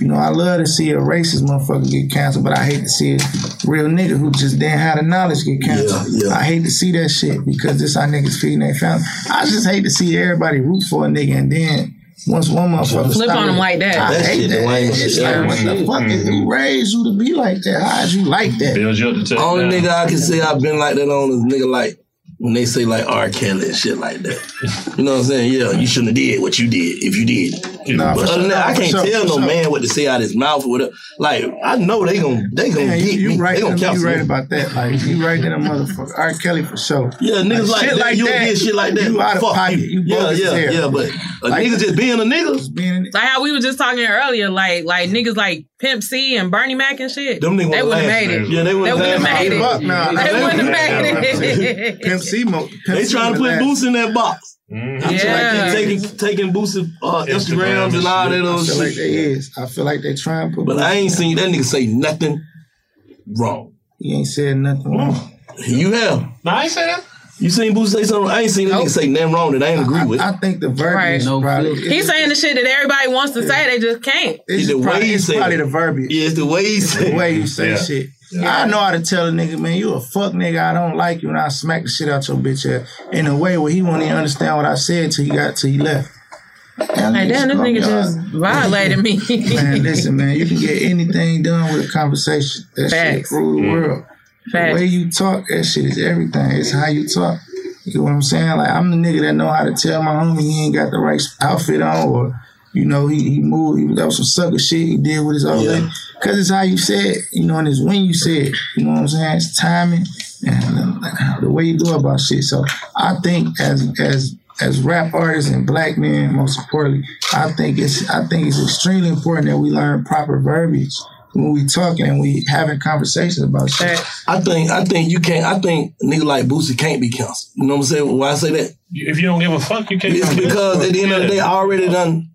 You know, I love to see a racist motherfucker get canceled, but I hate to see a real nigga who just didn't have the knowledge get canceled. Yeah, yeah. I hate to see that shit because this how niggas feeding their family. I just hate to see everybody root for a nigga and then once one motherfucker Flip stop on it, him like that. I That hate shit that. lame It's shit. like, what the Shit. fuck is who raised you to be like that? How'd you like that? Build you up to take Only down. nigga I can say I've been like that on is nigga like when they say like R. Kelly and shit like that. You know what I'm saying? Yeah, you shouldn't have did what you did if you did. Nah, but for other than sure, that, I can't sure, tell for no sure. man what to say out his mouth or whatever. Like I know they gonna they gon' Yeah, you, get you me. right. they gon' You right me. about that. Like you right in a motherfucker. R. Kelly for sure. Yeah, niggas like, shit that. You don't get shit like that. You out of Fuck pocket. you. You yeah, bogus yeah, as hell. yeah. But a Like- nigga just being a nigga. Being Like how we were just talking earlier, like like niggas like Pimp C and Bernie Mac and shit. Them niggas they wouldn't wouldn't have made it. Yeah, they wouldn't have made it. Nah. They wouldn't have made it. Pimp C, mo- They trying to put last. Boosie in that box. Mhm. I feel like Yeah. they Taking taking Boosie uh, Instagrams and all that I other feel like they is. I feel like they trying to put. But I ain't seen that nigga say nothing wrong. He ain't said nothing wrong. You have. No, I ain't say that. You seen Boosie say something? I ain't seen that nigga say nothing wrong that I ain't agree with. I think the verbiage Right. is probably. He's saying the shit that everybody wants to say, they just can't. It's, the way probably, he it's said probably it. the verbiage. Yeah, it's the way he The way it. you say Yeah. shit. I know how to tell a nigga, man, you a fuck nigga. I don't like you, and I smack the shit out your bitch ass in a way where he won't even understand what I said till he got till he left. Man, Like, damn, this nigga just violated me. Man, listen, man, you can get anything done with a conversation. That shit Facts. rule the world. Facts. The way you talk, that shit is everything. It's how you talk. You know what I'm saying? Like I'm the nigga that know how to tell my homie he ain't got the right outfit on, or you know he he moved. He, that was some sucker shit he did with his old Yeah. lady. Cause it's how you said, you know, and it's when you said. You know what I'm saying? It's timing and uh, the way you go about shit. So I think as as as rap artists and black men, most importantly, I think it's I think it's extremely important that we learn proper verbiage when we talking and we having conversations about shit. I think I think you can't. I think a nigga like Boosie can't be canceled. You know what I'm saying? Why I say that? If you don't give a fuck, you can't. It's because at the end of the day, I already done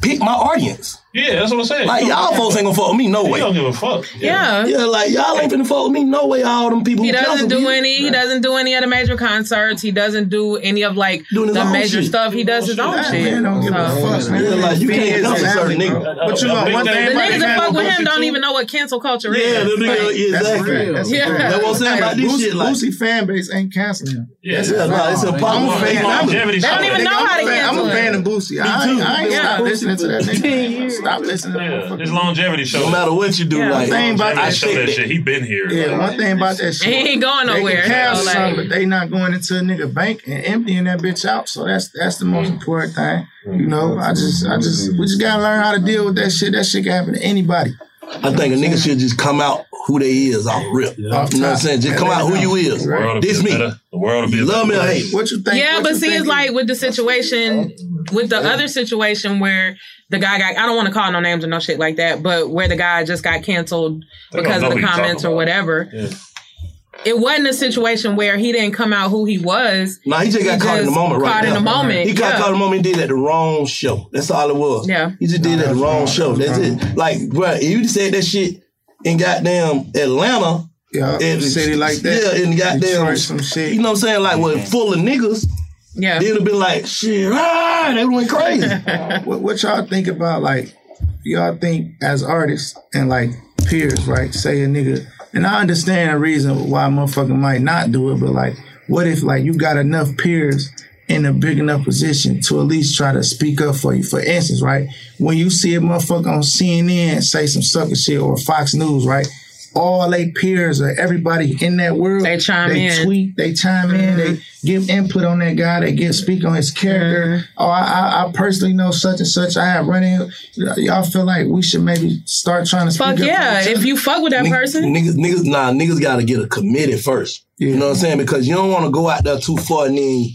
pick my audience. Yeah, that's what I'm saying. Like y'all folks ain't gonna fuck with me no way. You way. don't give a fuck. Yeah. Yeah, like y'all ain't finna fuck with me no way. All them people He doesn't do me. any. He doesn't do any of the major concerts. He doesn't do any of like the major shit. stuff. He does his own That shit. man don't give a fuck, man. Yeah, like, you can't Fans cancel and certain niggas. But you know, one thing thing The niggas that fuck with him don't even know what cancel culture is. them niggas, Like, yeah, That's a exactly. That's a That's what I'm saying about this Boosie, shit. Like, Boosie fan base ain't canceling him. Yeah, That's yeah, a nah, it's. I'm a His fan. I'm, They don't even know how a to fan- I'm a fan of Boosie. I, ain't- I Yeah. stop listening to that nigga. Stop listening to that Yeah, motherfucker. his longevity show. no matter what you do, Yeah. like Thing about I that show that shit. shit. He been here. Yeah, one thing about that shit. He ain't going They nowhere. can cancel So, like- something, but they not going into a nigga bank and emptying that bitch out. So that's that's the most mm. important thing. You mm, know, I just I mm-hmm. just we just gotta learn how to deal with that shit. That shit can happen to anybody. I think a nigga should just come out who they is off rip. You know what I'm saying? Just come out who you is. The world will This be me. better. The world will be a Love me or hate What you think? Yeah, what but you see, it's like with the situation, with the other situation where the guy got, I don't want to call no names or no shit like that, but where the guy just got canceled They because of the comments or whatever. Yeah. It wasn't a situation where he didn't come out who he was. Nah, he just got caught in the just moment right Caught in now. the moment. He got yeah. caught in the moment. He did it at the wrong show. That's all it was. Yeah. He just did it at the wrong show. That's it. Like, bro, if you said that shit in goddamn Atlanta, Yeah, in city like that. yeah, in goddamn Detroit, some shit. You know what I'm saying? Like, what full of niggas. Yeah. They'd have been like, shit, ah, they went crazy. what, what y'all think about like y'all think as artists and like peers, right? Say a nigga, and I understand the reason why a motherfucker might not do it, but like, what if like you got enough peers in a big enough position to at least try to speak up for you? For instance, right, when you see a motherfucker on CNN say some sucker shit or Fox News, right? All they peers or everybody in that world, They chime they in. tweet, they chime in, they mm-hmm. give input on that guy, they get speak on his character. Mm-hmm. Oh, I, I, I personally know such and such. I have running. Y'all feel like we should maybe start trying to speak Fuck up yeah. If you fuck with that Niggas- person, Niggas, niggas, nah, niggas gotta get a committed first. You know what I'm saying? Because you don't want to go out there too far and then,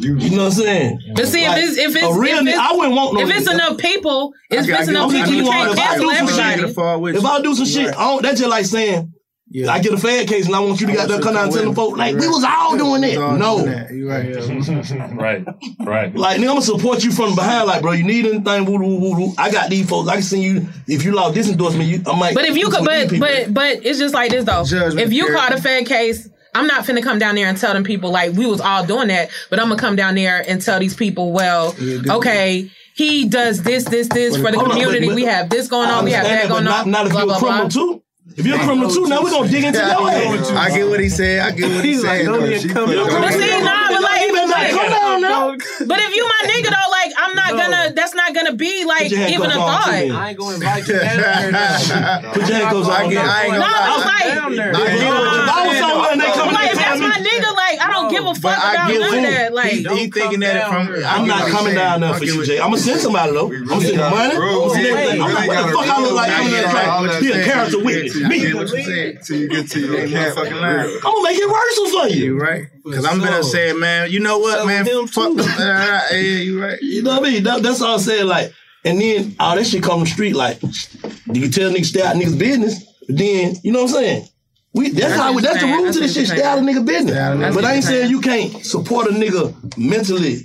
you know what I'm saying? But see, Like, if it's if it's, a real if it's I wouldn't want no if it's enough people, it's I- I it's enough people. you You can't cancel do some shit, everybody. If. I do some shit, I don't, that's just like saying, Yeah. I get a fan case and I want you to I got to come to down and tell come them with folks, me. like, we was all doing that. All No. doing that. You right. right, right. Like, nigga, I'm gonna support you from behind. Like, bro, you need anything, woo, woo, woo, woo. I got these folks. I can send you, if you lost this endorsement, you, I might. But if you put could, but but but it's just like this though. Judgment if you caught a Fed case, I'm not finna come down there and tell them people like we was all doing that. But I'm gonna come down there and tell these people, well, Yeah, good. okay, he does this, this, this for the Hold community. but- but- we have this going on. We have understand that going but on. Not, not if blah, you're blah, a criminal blah. too. If you're a criminal too, now we're gonna dig into your ass. I get what he said. I get what he He's like, said. don't though. even She come put- down. But see, nah, but like, You better not come down now. but if you my nigga though, like I'm not gonna. That's not gonna be like your even a handcuffs on, too, thought. I ain't gonna invite you down there. now. Put your handcuffs I get- I ain't gonna lie. it's like. down there. I If I was somewhere and they come Like, if that's my nigga, like I don't give a fuck about none of that. Like, he, he thinking that from. I I'm not coming down there for you, what- Jay. I'm gonna send somebody though. I'm gonna send money. I'm gonna send everything. Like, what the fuck I look like? I'm in that track. Be a character witness. Me. get what you said. Till you get to your Ain't camp. motherfucking lying. I'm gonna make it worse for you. You right? Because I'm gonna say, man. You know what, So man? Him Fuck. too. Yeah, you right. You know what I mean? That, that's all I'm saying. Like, and then all that shit come the street. Like, you can tell niggas stay out niggas' business, but then you know what I'm saying? We that's how we that's the rules to this shit. Stay out of nigga business. But I ain't saying you can't support a nigga mentally.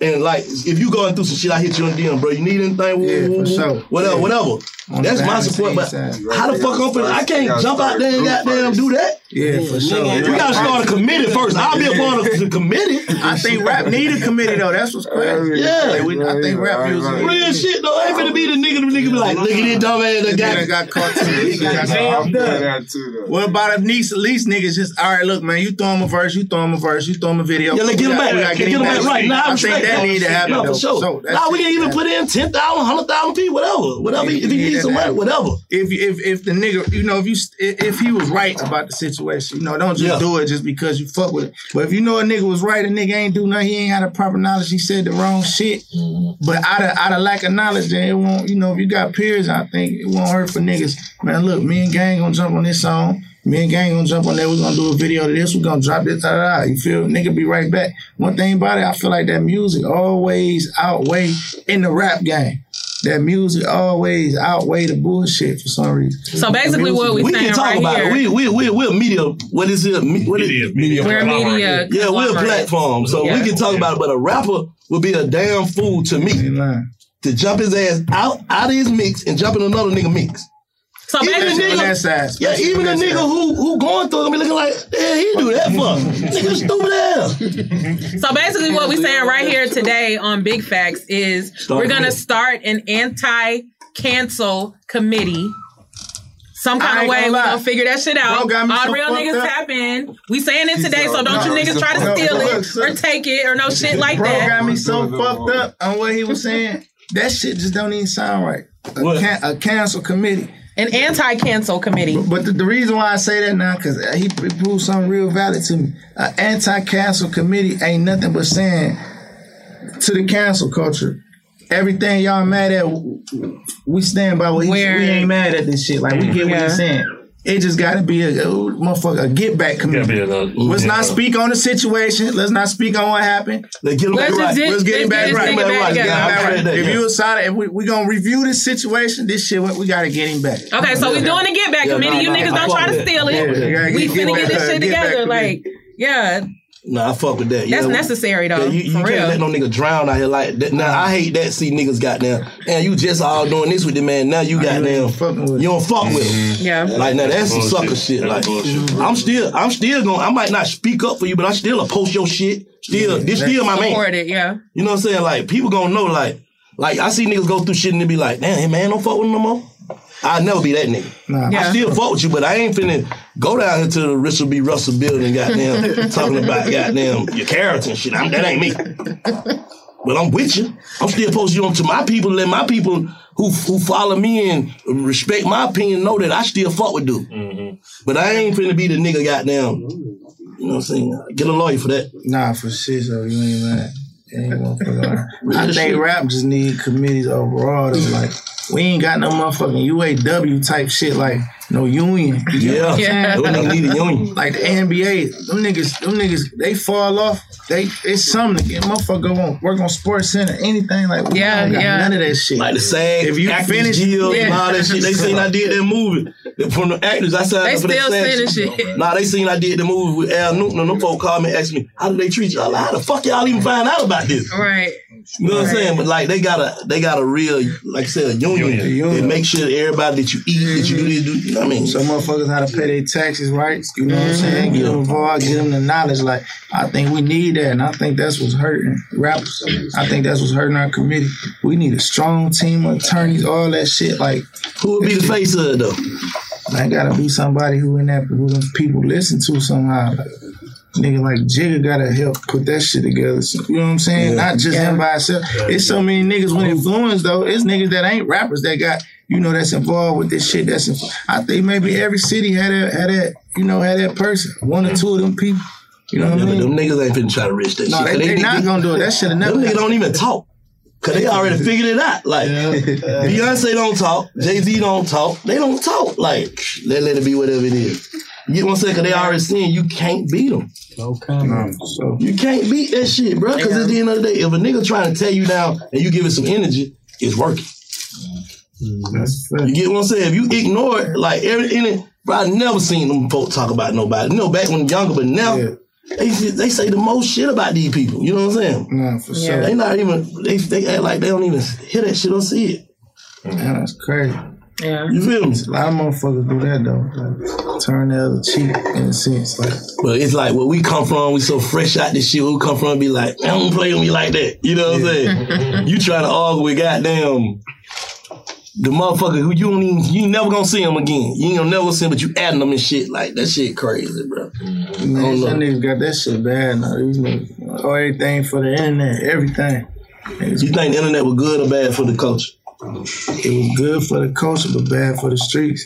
And like, if you going through some shit, I hit you on the DM, bro. You need anything? Yeah, for sure. Whatever, whatever. On That's my support. But scenes side. how the fuck I'm finna? I can't jump out there and goddamn do that. Yeah, for sure. We gotta start a committee first. I'll be a part of the committee. I think rap need a committee though. That's what's crazy. Yeah. Like, we, I think rap music. Real shit though. I ain't finna be the nigga. The nigga be like, look at this dumb ass that That got nigga got caught too. Got I'm jammed doing up. that too, though. What about if these, at least niggas just all right? Look, man, you throw him a verse, you throw him a verse, you throw him a video. Yeah, let's get him back. we Get him back right. now. I I think respect that that. need to happen. No, for sure. Nah, we it. can even put in 10,000, 100,000 people, whatever. Whatever. If he needs whatever. If if if the nigga, you know, if you if he was right about the situation, you know, don't just Yeah. do it just because you fuck with it. But if you know a nigga was right, a nigga ain't do nothing, he ain't had the proper knowledge, he said the wrong shit. But out of out of lack of knowledge, then it won't. You know, if you got peers, I think it won't hurt for niggas. Man, look, me and Gang gonna jump on this song. Me and Gang gonna jump on there. We're gonna do a video to this. We're gonna drop this. Da, da, da. You feel? Nigga be right back. One thing about it, I feel like that music always outweigh in the rap game. That music always outweigh the bullshit for some reason. So basically what we we saying can talk right about here- it. We we we we're media. What is it? Me- What Media- is, media We're media Yeah, we're a platform, so Yeah. we can talk about it. But a rapper would be a damn fool to me to jump his ass out out of his mix and jump in another nigga mix. So even basically- the On nigga, that side, yeah, even the on that nigga side. who who going through it gonna be looking like, yeah, he do that for nigga stupid ass. So basically, what we're saying right here today on Big Facts is Start we're gonna with- start an anti-cancel committee. Some kind of way gonna we're gonna figure that shit out. Bro All so real niggas up. tap in. We saying it today, so don't No, you niggas try to steal look, it son. or take it or no shit like Bro that. got me so fucked up on what he was saying. That shit just don't even sound right. A, What? can, a cancel committee. An anti-cancel committee. But the, the reason why I say that now, because he, he proved something real valid to me. An anti-cancel committee ain't nothing but saying to the cancel culture, everything y'all mad at, we stand by what he We ain't mad at this shit. Like we get what Yeah. he's saying. It just got to be a, a motherfucker a get back committee. Yeah, but, uh, Let's yeah. not speak on the situation. Let's not speak on what happened. Let's get him Let's back right. get- Let's get him let's back get right. this nigga back Get him back right. If you excited, if we we gonna review this situation, this shit, we gotta get him back. Okay, so we doing the get back Yeah, committee. nah, you nah, niggas I don't try to steal that. Yeah, it. we get- finna get get this shit together. Like, yeah, Nah, I fuck with that. that's yeah, necessary though. Yeah, you, you for can't real. let no nigga drown out here like that. Now I hate that. See niggas got goddamn, and you just all doing this with the man. Now you goddamn, fucking you don't fuck with him. Mm-hmm. Yeah. Like now that's some Bullshit. sucker shit. That's Like. I'm still, I'm still going. to I might not speak up for you, but I still a post your shit. Still, this still my man. Support it, yeah. You know what I'm saying? Like people gonna know. Like, like I see niggas go through shit and they be like, damn, hey, man, don't fuck with him no more. I'll never be that nigga. Nah. I still fuck with you, but I ain't finna go down here to the Richard B. Russell building, goddamn, talking about goddamn your character and shit. I'm, that ain't me. But I'm with you. I'm still supposed to you on to my people, let my people who who follow me and respect my opinion know that I still fuck with dude. Mm-hmm. But I ain't finna be the nigga goddamn. You know what I'm saying? Get a lawyer for that. Nah, for shit, so you ain't mad. You ain't gonna fuck I think shit. rap just need committees overall. Though. Like we ain't got no motherfucking UAW type shit. Like no union. You know what I'm Yeah. saying? Those niggas need a union. Like the NBA, them niggas, them niggas, they fall off. They it's something to get motherfucker go on work on Sports Center, anything like we Yeah, don't got yeah. none of that shit. Like the SAG, If you finish- guild, Yeah. and all that shit. They seen I did that movie. From the actors, I signed They up for that still SAG sending shit. Nah, they seen I did the movie with Al Newton, and them folk called me and asked me, how do they treat you? I like, how the fuck y'all even find out about this? Right. You know what I'm saying? But like they got a they got a real, like I said, a union. Union. They make sure that everybody that you eat, that you do this, do you know what I mean? So motherfuckers how to pay their taxes right. You know what I'm saying? Mm-hmm. Get them involved, get them the knowledge. Like I think we need that, and I think that's what's hurting rappers. I think that's what's hurting our committee. We need a strong team of attorneys, all that shit. Like Who would be the face of it though? man, gotta be somebody who in that who them people listen to somehow. Like, nigga like Jigga gotta help put that shit together. So, you know what I'm saying? Not just him by himself. It's so many niggas with influence though. It's niggas that ain't rappers that got you know that's involved with this shit. That's inv- I think maybe every city had that had that you know had that person. One or two of them people. You know what Yeah, I but mean? them niggas ain't finna try to rich that No, shit. they- 'Cause they not gonna do it. That shit have never Them niggas don't even talk. Cause they already figured it out. Like Beyonce don't talk, Jay Z don't talk. They don't talk. Like let let it be whatever it is. You get what I'm saying? Cause they already seen you can't beat them. No, so You can't beat that shit, bro. Cause at the end of the day, if a nigga trying to tear you down and you give it some energy, it's working. that's fair. You get what I'm saying? If you ignore it, like every in it, bro, I never seen them folk talk about nobody. You know, back when younger, but now Yeah. they they say the most shit about these people. You know what I'm saying? No, for sure. They not even they they act like they don't even hear that shit or see it. Man, that's crazy. Yeah. You feel me? A lot of motherfuckers do that though. Like, turn the other cheek in a sense. Like But it's like where we come from, we so fresh out this shit. Where we come from, be like, man, don't play with me like that. You know what I'm saying? you trying to argue with goddamn the motherfucker who you don't even you ain't never gonna see him again. You ain't gonna never see him, but you adding them and shit like that. Shit crazy, bro. Man, some no. niggas got that shit bad now. These niggas, oh, everything for the internet, everything. You think the internet was good or bad for the culture? It was good for the culture, but bad for the streets.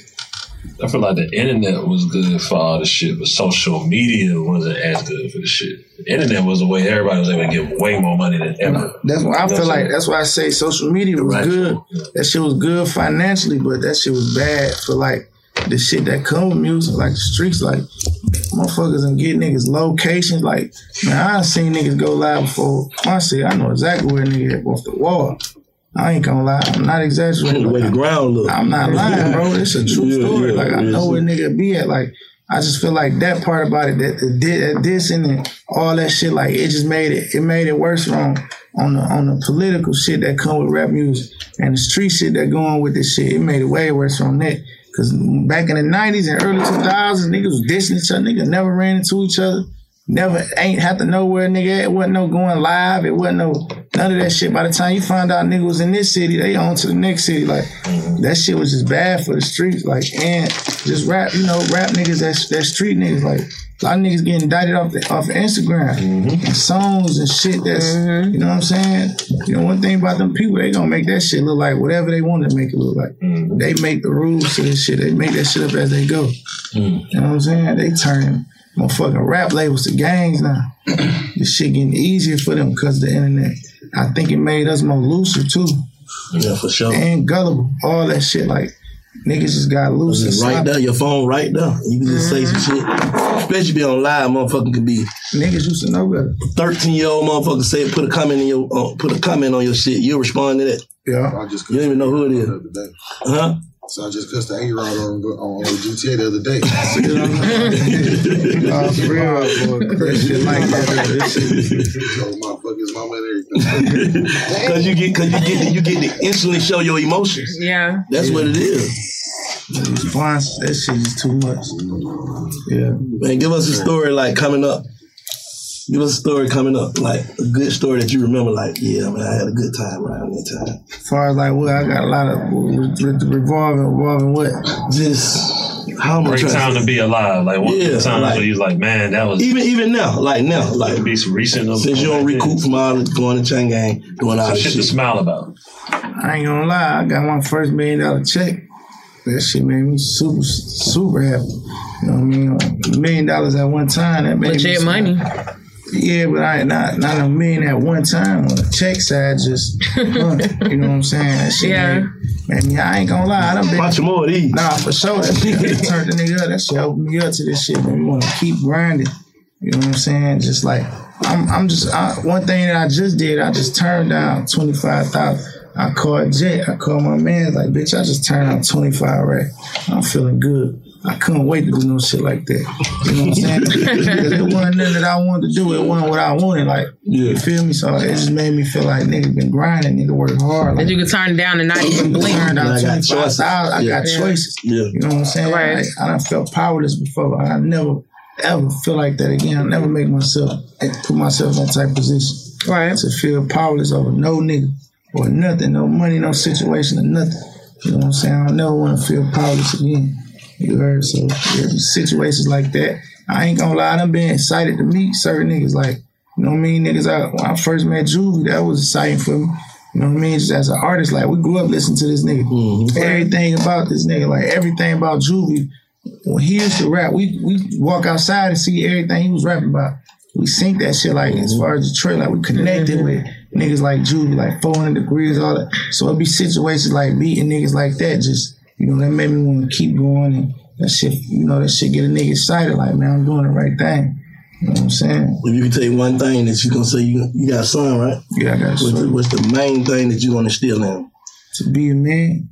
I feel like the internet was good for all the shit, but social media wasn't as good for the shit. The internet was the way everybody was able to get way more money than ever. That's why I You know feel like that's why I say social media was Right. good. That shit was good financially, but that shit was bad for like the shit that come with music, like the streets, like motherfuckers and get niggas locations. Like man, I seen niggas go live before my city. I know exactly where a nigga at off the wall. I ain't gonna lie, I'm not exaggerating. The way the ground look. I'm not lying, bro. It's a true Yeah, story. yeah, like I know where nigga be at. Like I just feel like that part about it, that the that dissing and all that shit, like it just made it it made it worse on on the on the political shit that come with rap music and the street shit that going with this shit. It made it way worse on that. Cause back in the nineties and early two thousands, niggas was dissing each other. Niggas never ran into each other. Never ain't have to know where a nigga at. It wasn't no going live. It wasn't no none of that shit. By the time you find out nigga was in this city, they on to the next city. Like mm-hmm. that shit was just bad for the streets. Like and just rap, you know, rap niggas that that street niggas. Like a lot of niggas getting indicted off the, off of Instagram mm-hmm. and songs and shit. That's mm-hmm. you know what I'm saying. You know one thing about them people, they gonna make that shit look like whatever they want to make it look like. They make the rules to this shit. They make that shit up as they go. Mm. You know what I'm saying? They turn motherfucking rap labels to gangs now. this shit getting easier for them because the internet. I think it made us more looser too. Yeah, for sure. And gullible. All that shit. Like niggas just got loose. and Just right sloppy. there, your phone right there. You can just say some shit. Especially be on live, motherfucker could be. Niggas used to know better. Thirteen year old motherfucker say put a comment in your uh, put a comment on your shit. You respond to that. Yeah. I just You don't even know who it is. Huh? So I just cussed the eight year old on, on, on GTA the other day. Oh, for real, boy. That like that. This shit- Told motherfuckers, mama and everything. Cause you get cause you get to, you get to instantly show your emotions. Yeah. That's what it is. Response, that shit is too much. Yeah. Man, give us a story like coming up. Give us a story coming up, like a good story that you remember. Like, yeah, man, I had a good time around that time. As far as like what, I got a lot of re- re- revolving, revolving what? Just how much Great time to be alive. Like one of Yeah, the times like- where you like, man, that was Even even now, like now, like be some recent. since you don't recoup from all the going to chain gang, doing all Some this shit shit. to smile about. I ain't gonna lie, I got my first million dollar check. That shit made me super, super happy. You know what I mean? A million dollars at one time. That made Legit me money. Yeah, but I not not a million at one time on the check side. Just huh, you know what I'm saying? That shit Yeah. made, made me. I ain't gonna lie. I done been Watch more of these. Nah, for sure. That shit turned the nigga up. That shit opened me up to this shit. Man, we want to keep grinding. You know what I'm saying? Just like I'm. I'm just I, one thing that I just did. I just turned down twenty five thousand. I called Jet. I called my man. Like, bitch, I just turned out twenty five right. I'm feeling good. I couldn't wait to do no shit like that. You know what I'm saying? because it wasn't nothing that I wanted to do. It wasn't what I wanted. Like, yeah. you feel me? So it just made me feel like nigga been grinding, nigga work hard. That Like, you could turn it down and not even blink. turned out I got choices. I Yeah. got choices. Yeah. You know what I'm saying? Right. Like, I done felt powerless before. I never ever feel like that again. I never make myself put myself in that type of position. Right. To feel powerless over no nigga or nothing, no money, no situation or nothing. You know what I'm saying? I don't never want to feel powerless again. You heard? So yeah, situations like that. I ain't gonna lie, I done been excited to meet certain niggas like, you know what I mean? Niggas, I, when I first met Juvie, that was exciting for me. You know what I mean? Just as an artist, like we grew up listening to this nigga. Mm-hmm. Everything about this nigga, like everything about Juvie. When he used to rap, we we walk outside and see everything he was rapping about. We sync that shit like as mm-hmm. far as the Detroit, like we connected with niggas like Juvie, like 400 degrees, all that. So it'd be situations like meeting niggas like that. Just you know, that made me want to keep going and that shit. You know, that shit get a nigga excited. Like man, I'm doing the right thing. You know what I'm saying? If you could take one thing that you gonna say you you got a son, right? Yeah, I got son. What's the main thing that you gonna steal in him? to be a man.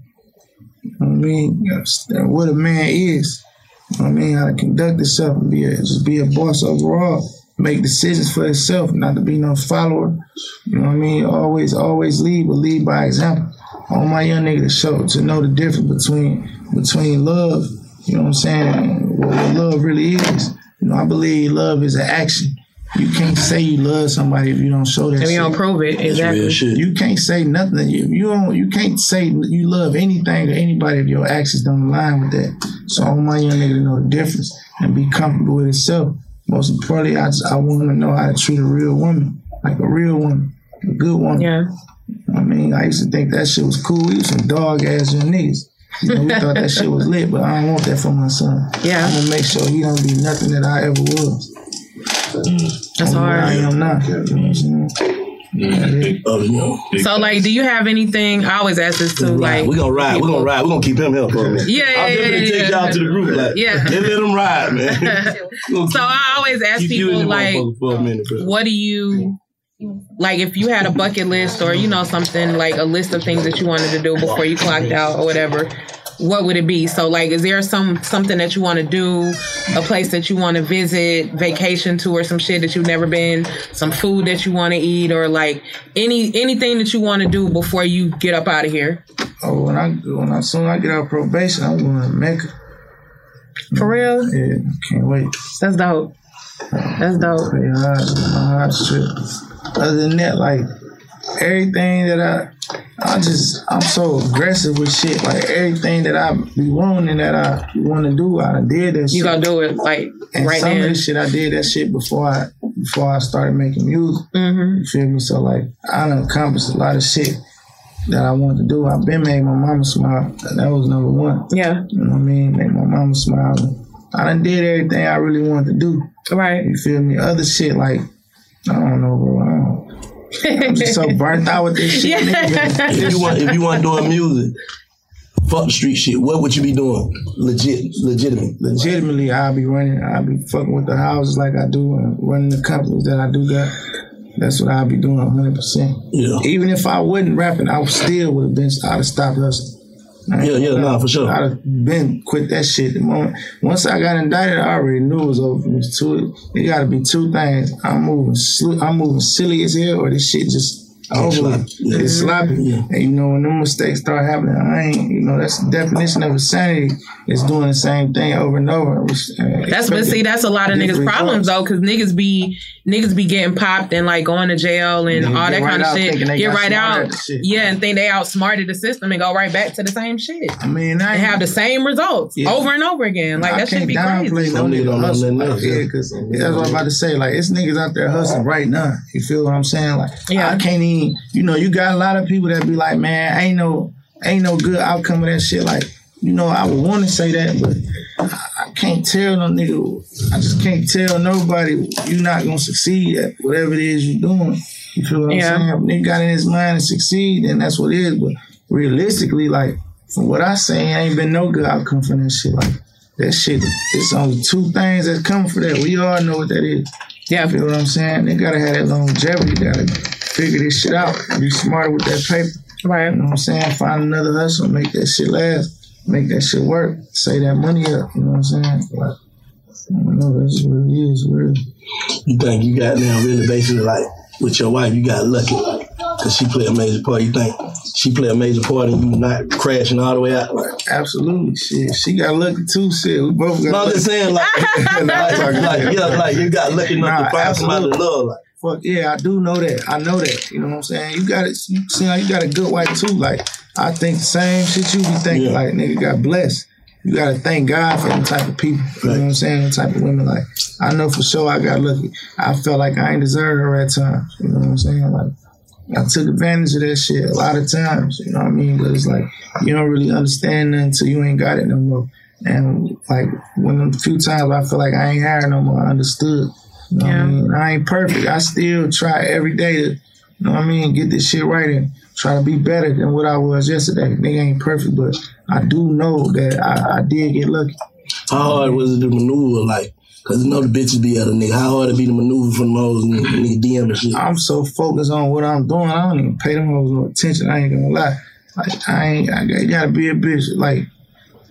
You know what I mean? What a man is. You know what I mean? How to conduct himself and be a, just be a boss overall. Make decisions for himself, not to be no follower. You know what I mean? Always, always lead, but lead by example. I want my young nigga to show, to know the difference between between love, you know what I'm saying, what, what love really is. You know, I believe love is an action. You can't say you love somebody if you don't show that. If you don't prove it, exactly. You can't say nothing. You, you don't. You can't say you love anything or anybody if your actions don't align with that. So I want my young nigga to know the difference and be comfortable with himself. Most importantly, I just, I want to know how to treat a real woman, like a real woman, a good woman. Yeah. I mean, I used to think that shit was cool. We was some dog ass young niggas. You know, we thought that shit was lit, but I don't want that for my son. Yeah. I'm gonna make sure he don't be nothing that I ever was. That's I'm hard. I am not. You know what I'm saying? You know. So like, do you have anything? I always ask this too. Like, we gonna ride. We gonna ride. We gonna keep him here for a minute. Yeah, yeah, I'm yeah, definitely yeah, take yeah. y'all to the group. Like, Yeah. yeah, let him ride, man. so I always ask Keep you in people like, for a minute, what do you like if you had a bucket list or you know something like a list of things that you wanted to do before you clocked out or whatever what would it be so like is there some something that you want to do a place that you want to visit vacation to or some shit that you've never been some food that you want to eat or like any anything that you want to do before you get up out of here Oh, when I when I soon I get out of probation, I'm going to Mecca. For real? Yeah, can't wait. That's dope. That's dope. Hard, my trip. Other than that, like everything that I, I just I'm so aggressive with shit. Like everything that I be wanting that I want to do, I done did that. shit. You gonna do it like and right some now. of this shit I did that shit before I before I started making music. Mm-hmm. You feel me? So like I done accomplished a lot of shit that I wanted to do. I've been made my mama smile. That was number one. Yeah. You know what I mean? Make my mama smile. I done did everything I really wanted to do. Right. You feel me? Other shit like I don't know, bro. I don't. I'm just so burnt out with this shit. nigga. if you want, if you want doing music, fuck the street shit. What would you be doing? Legit, legitimate. Legitimately, I'll be running. I'll be fucking with the houses like I do and running the companies that I do got. That's what I'll be doing 100. percent Yeah. Even if I wasn't rapping, I still would have been. I'd have stopped hustling. Yeah, yeah, gonna nah, for sure. I'd have been quit that shit. The moment once I got indicted, I already knew it was over. It was two. It got to be two things. I'm moving. I'm moving silly as hell, or this shit just over. sloppy. with. Yeah. It's sloppy. And you know when them mistakes start happening, I ain't. You know that's the definition of insanity. It's doing the same thing over and over. which, uh, That's but see, that's a lot of niggas' problems results. though, because niggas be niggas be getting popped and like going to jail and all that right kind of shit. Get right out, shit. yeah, and think they outsmarted the system and go right back to the same shit. I mean, I and have the same results Yeah. over and over again. Like I that should be crazy. no Some niggas don't know hustle. nothing else, yeah, yeah. because that's what I'm about to say. Like, it's niggas out there hustling right now. You feel what I'm saying? Like, Yeah. I can't even. You know, you got a lot of people that be like, man, ain't no, ain't no good outcome of that shit. Like, you know, I would want to say that, but I, I can't tell no nigga. I just can't tell nobody you're not gonna succeed at whatever it is you're doing. You feel what I'm saying? If nigga got in his mind to succeed, then that's what it is. But realistically, like from what I say, ain't been no good outcome from that shit. Like that shit, it's only two things that come for that. We all know what that is. Yeah. You feel what I'm saying? They gotta have that longevity. Gotta figure this shit out. Be smarter with that paper. Right. You know what I'm saying? Find another hustle, make that shit last, make that shit work, save that money up. You know what I'm saying? Like, I don't know. That's what it is. Really. You think you got now really basically like with your wife, you got lucky because she played a major part. You think she played a major part in you not crashing all the way out? Like, Absolutely. Shit. She got lucky too. Shit. We both got no, I'm just saying like, like, like, yeah, like you got lucky enough Nah, to find somebody to love. Like, Fuck yeah, I do know that. I know that. You know what I'm saying? You got it. You see how you got a good wife too. Like I think the same shit you be thinking. Yeah. Like nigga got blessed. You gotta thank God for the type of people. You know what I'm saying? The type of women. Like I know for sure I got lucky. I felt like I ain't deserved her at times. You know what I'm saying? Like I took advantage of that shit a lot of times. You know what I mean? But it's like you don't really understand until you ain't got it no more. And like when a few times I feel like I ain't had her no more, I understood. You know what I mean? I ain't perfect. I still try every day to, you know what I mean, get this shit right and try to be better than what I was yesterday. Nigga ain't perfect, but I do know that I, I did get lucky. how hard was it to maneuver? Like, cause you know the bitches be at a nigga. How hard it be to maneuver from those and nigga DM and shit? I'm so focused on what I'm doing, I don't even pay them hoes no attention. I ain't gonna lie. Like I ain't. I got, you gotta be a bitch. Like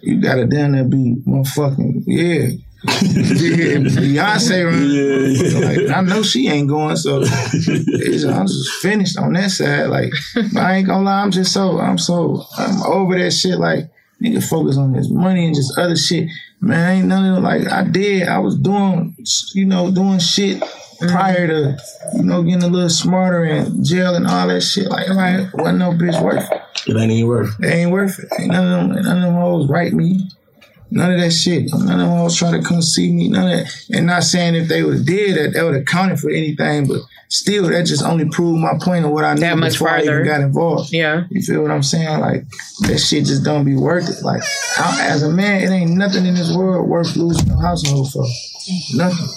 you gotta down there be motherfucking yeah. yeah, Beyonce, right? Like, I know she ain't going, so I'm just finished on that side. Like, I ain't gonna lie, I'm just so, I'm so, I'm over that shit. Like, nigga focus on his money and just other shit. Man, ain't none of. Like, I did, I was doing, you know, doing shit prior to, you know, getting a little smarter and jail and all that shit. Like, like wasn't no bitch worth it. It ain't even worth. It ain't worth it. Ain't none of them, none of them hoes write me. None of that shit. None of them hoes try to come see me. None of that. And not saying if they would have did that, that would have counted for anything, but still, that just only proved my point of what I knew That much before I even got involved. Yeah. You feel what I'm saying? Like that shit just don't be worth it. Like I, as a man, it ain't nothing in this world worth losing your household for. Nothing.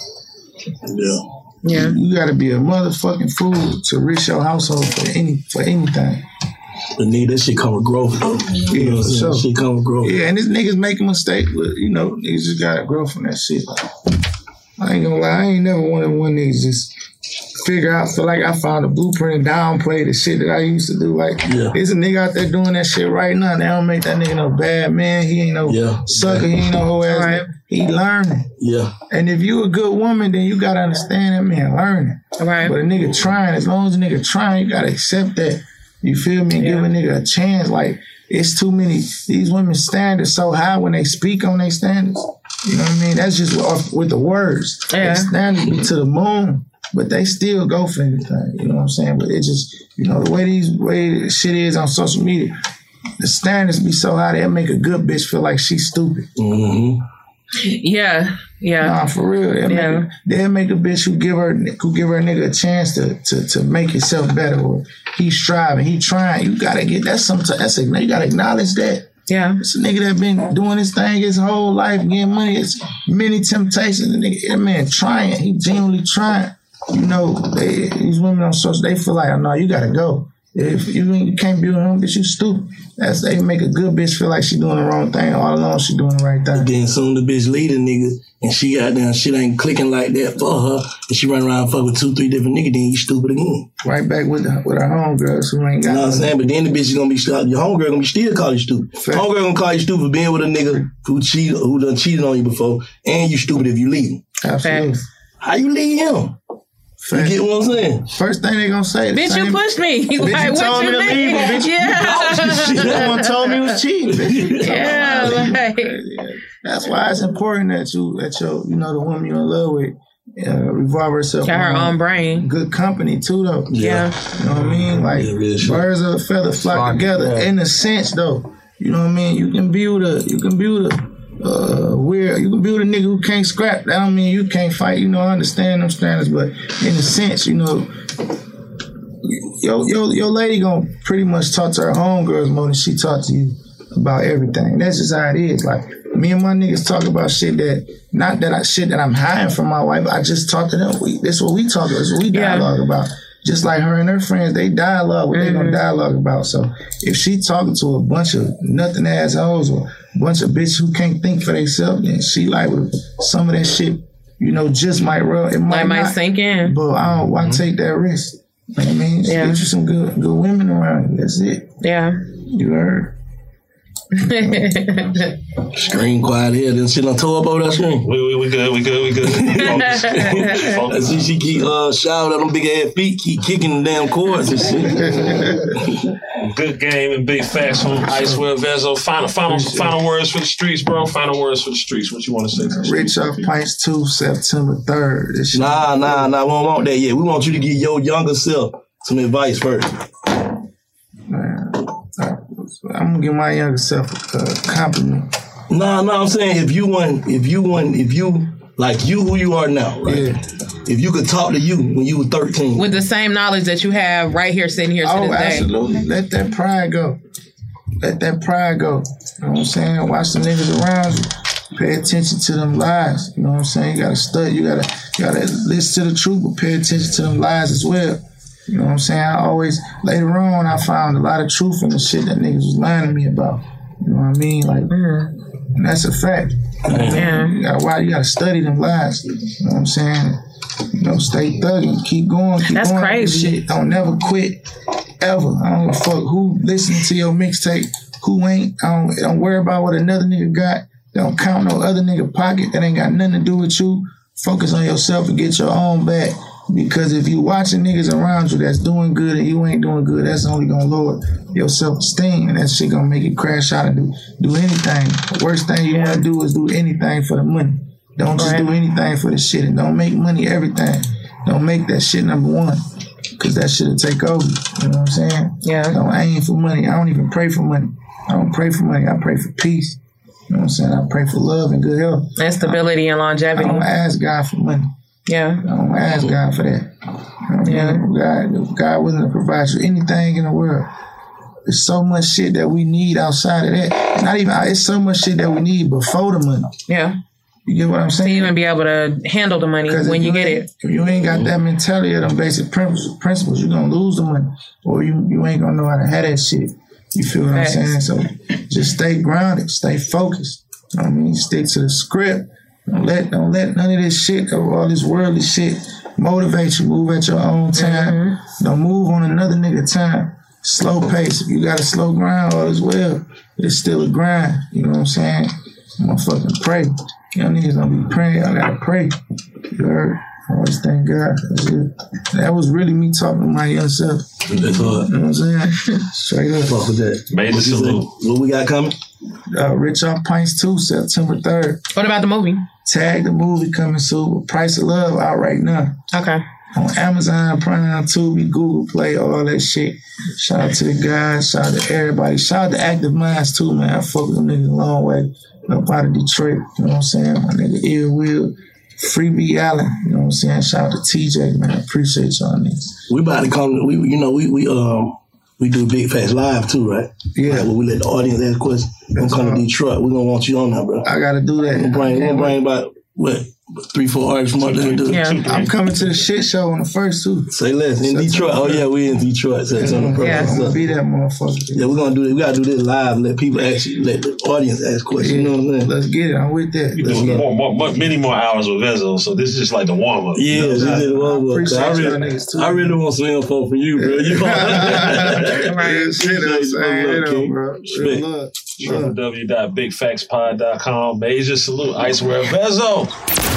Yeah. Yeah. You gotta be a motherfucking fool to risk your household for any for anything. But nigga, that shit come with growth. Though. You know what I'm saying? sure. Shit come with growth. Yeah, and this niggas make a mistake, but you know, niggas just gotta grow from that shit. I ain't gonna lie, I ain't never one of one niggas just figure out, feel like I found a blueprint and downplay the shit that I used to do. Like, Yeah. there's a nigga out there doing that shit right now. They don't make that nigga no bad man. He ain't no Yeah. sucker. He ain't no whole ass. nigga. He learning. Yeah. And if you a good woman, then you gotta understand that man learning. Right. But a nigga trying, as long as a nigga trying, you gotta accept that. You feel me? And give a nigga a chance. Like it's too many. These women's standards so high when they speak on their standards. You know what I mean? That's just off with the words. Yeah. Their standards be to the moon, but they still go for anything. You know what I'm saying? But it just, you know, the way these way shit is on social media, the standards be so high they make a good bitch feel like she's stupid. Mm-hmm. Yeah, yeah. Nah, for real. They'll, Yeah. make, they'll make a bitch who give her who give her a nigga a chance to to, to make himself better or he's striving, he trying. You gotta get that's some that's a, you gotta acknowledge that. Yeah. It's a nigga that been doing this thing his whole life, getting money. It's many temptations. The nigga, that man trying. He genuinely trying. You know, they, these women on social, they feel like, oh, no, you gotta go. If you, you can't be with him, bitch, you stupid. That's they make a good bitch feel like she doing the wrong thing. All along, she doing the right thing. Then soon the bitch lead a nigga and she got down shit ain't clicking like that for her and she run around fuck with two, three different niggas, then you stupid again. Right back with the, with our homegirls who ain't got You know what I'm saying? But then the bitch is gonna be your homegirl gonna be still call you stupid. Homegirl is gonna call you stupid for being with a nigga who cheated who done cheated on you before, and you stupid if you leave him. Absolutely. How you leave him? You get what I'm saying? First thing they gonna say, the Bitch, you pushed me. Bitch, Like, you told me to mean? leave him, bitch. You Yeah. caused this. No one told me it was cheating, bitch. You told Yeah, like- That's why it's important that you, that your, you know, the woman you're in love with, uh, revolve herself. Got her own brain. Good company too, though. Yeah. You know what I mean? Like birds of a feather flock together. In a sense, though, you know what I mean. You can build a, you can build a. Uh, weird. You can build a nigga who can't scrap. That don't mean you can't fight. You know, I understand them standards, but in a sense, you know, your your your lady gonna pretty much talk to her homegirls more than she talk to you about everything. That's just how it is. Like me and my niggas talk about shit that not that I shit that I'm hiding from my wife. I just talk to them. We, that's what we talk. That's what we dialogue about. Just like her and her friends, they dialogue what they gonna dialogue about. So if she talking to a bunch of nothing assholes or a bunch of bitches who can't think for themselves, and she like with some of that shit. You know, just might rub. It might, Like, might not. sink in. But I don't. Why mm-hmm. take that risk? You know what I mean, Just Yeah. get you some good good women around you. That's it. Yeah. You heard. Screen quiet here, then shit done tore up over that screen. We, we, we good, we good, we good. I see she keep uh shouting at them big ass feet, keep kicking the damn cords and shit. Good game and big facts from Icewear Vezzo. Final, final, final words for the streets, bro. Final words for the streets. What you want to say? To the Rich off Pints 2, September 3rd. Nah, nah, nah, we don't want that yet. We want you to give your younger self some advice first. Man, I'm gonna give my younger self a compliment. Nah, nah, I'm saying if you want, if you want, if you like you who you are now, right? If you could talk to you when you were 13, With the same knowledge that you have right here, sitting here to Oh, this day. absolutely. Let that pride go. Let that pride go. You know what I'm saying? Watch the niggas around you. Pay attention to them lies. You know what I'm saying? You gotta study. You gotta you gotta listen to the truth, but pay attention to them lies as well. You know what I'm saying? I always later on I found a lot of truth in the shit that niggas was lying to me about. You know what I mean? Like and that's a fact. You, know what I mean? you gotta why you gotta study them lies. You know what I'm saying? You know, stay thugging, keep going, keep That's going. crazy. Shit. Don't never quit. Ever. I don't give a fuck who listening to your mixtape, who ain't. I don't, don't worry about what another nigga got. Don't count no other nigga pocket. That ain't got nothing to do with you. Focus on yourself and get your own back. Because if you watching niggas around you that's doing good and you ain't doing good, that's only gonna lower your self esteem and that shit gonna make you crash out and do do anything. The worst thing you wanna do is do anything for the money. Don't just do anything for the shit and don't make money everything. Don't make that shit number one. Cause that shit'll take over. You know what I'm saying? Yeah. Don't aim for money. I don't even pray for money. I don't pray for money. I pray for peace. You know what I'm saying? I pray for love and good health. And stability and longevity. I don't ask God for money. Yeah. I don't ask God for that. Yeah. God, God willing to provide you anything in the world. There's so much shit that we need outside of that. Not even it's so much shit that we need before the money. Yeah. You get what I'm saying? To even be able to handle the money when if you get it. If you ain't got mm-hmm. that mentality of them basic principles, principles you're gonna lose the money, or you you ain't gonna know how to have that shit. You feel what Facts. I'm saying? So just stay grounded, stay focused. You know what I mean? Stick to the script. Don't let don't let none of this shit or all this worldly shit motivate you, move at your own time. Mm-hmm. Don't move on another nigga time. Slow pace. If you got a slow grind, all as well. It's still a grind. You know what I'm saying? Motherfucking pray. Y'all niggas don't be praying. I gotta pray. You heard? Always thank God. That's it. That was really me talking to my young self. That's. You know what I'm saying? Straight up. Fuck with that. Major What you What we got coming? Uh, Rich Off Pints 2, September 3rd. What about the movie? Tag the movie coming soon. Price of Love out right now. Okay. On Amazon, Prime, Tubi, Google Play, all that shit. Shout out to the guys. Shout out to everybody. Shout out to Active Minds too, man. I fuck with them niggas a long way. Up out of Detroit. You know what I'm saying? My nigga Ear Wheel. Free B Allen. You know what I'm saying? Shout out to TJ, man. Appreciate y'all niggas. We about to come. We you know we we um we do Big Facts live too, right? Yeah. Like, we let the audience ask questions. We're gonna come to Detroit. We're gonna want you on there, bro. I gotta do that. We're gonna bring, we're gonna bring about what three four artists from up there. to do it. I'm coming to the shit show on the first too. Say less in Detroit. Oh yeah, we in Detroit. September Yeah, first. I'm gonna be that motherfucker. Yeah, we're gonna do this. We gotta do this live. And let people actually let the audience ask questions. You know what I'm saying? Let's get it. I'm with that. You Let's doing more, more, more, many more hours with Vezzo, so this is just like the warm up. Yeah, this is the one. book. appreciate I y'all really, niggas, too. I really want some info from you, bro. You Right. Shit, I'm saying, you know, bro. Respect. Love. www.bigfactspod.com. Major salute, Icewear Vezzo.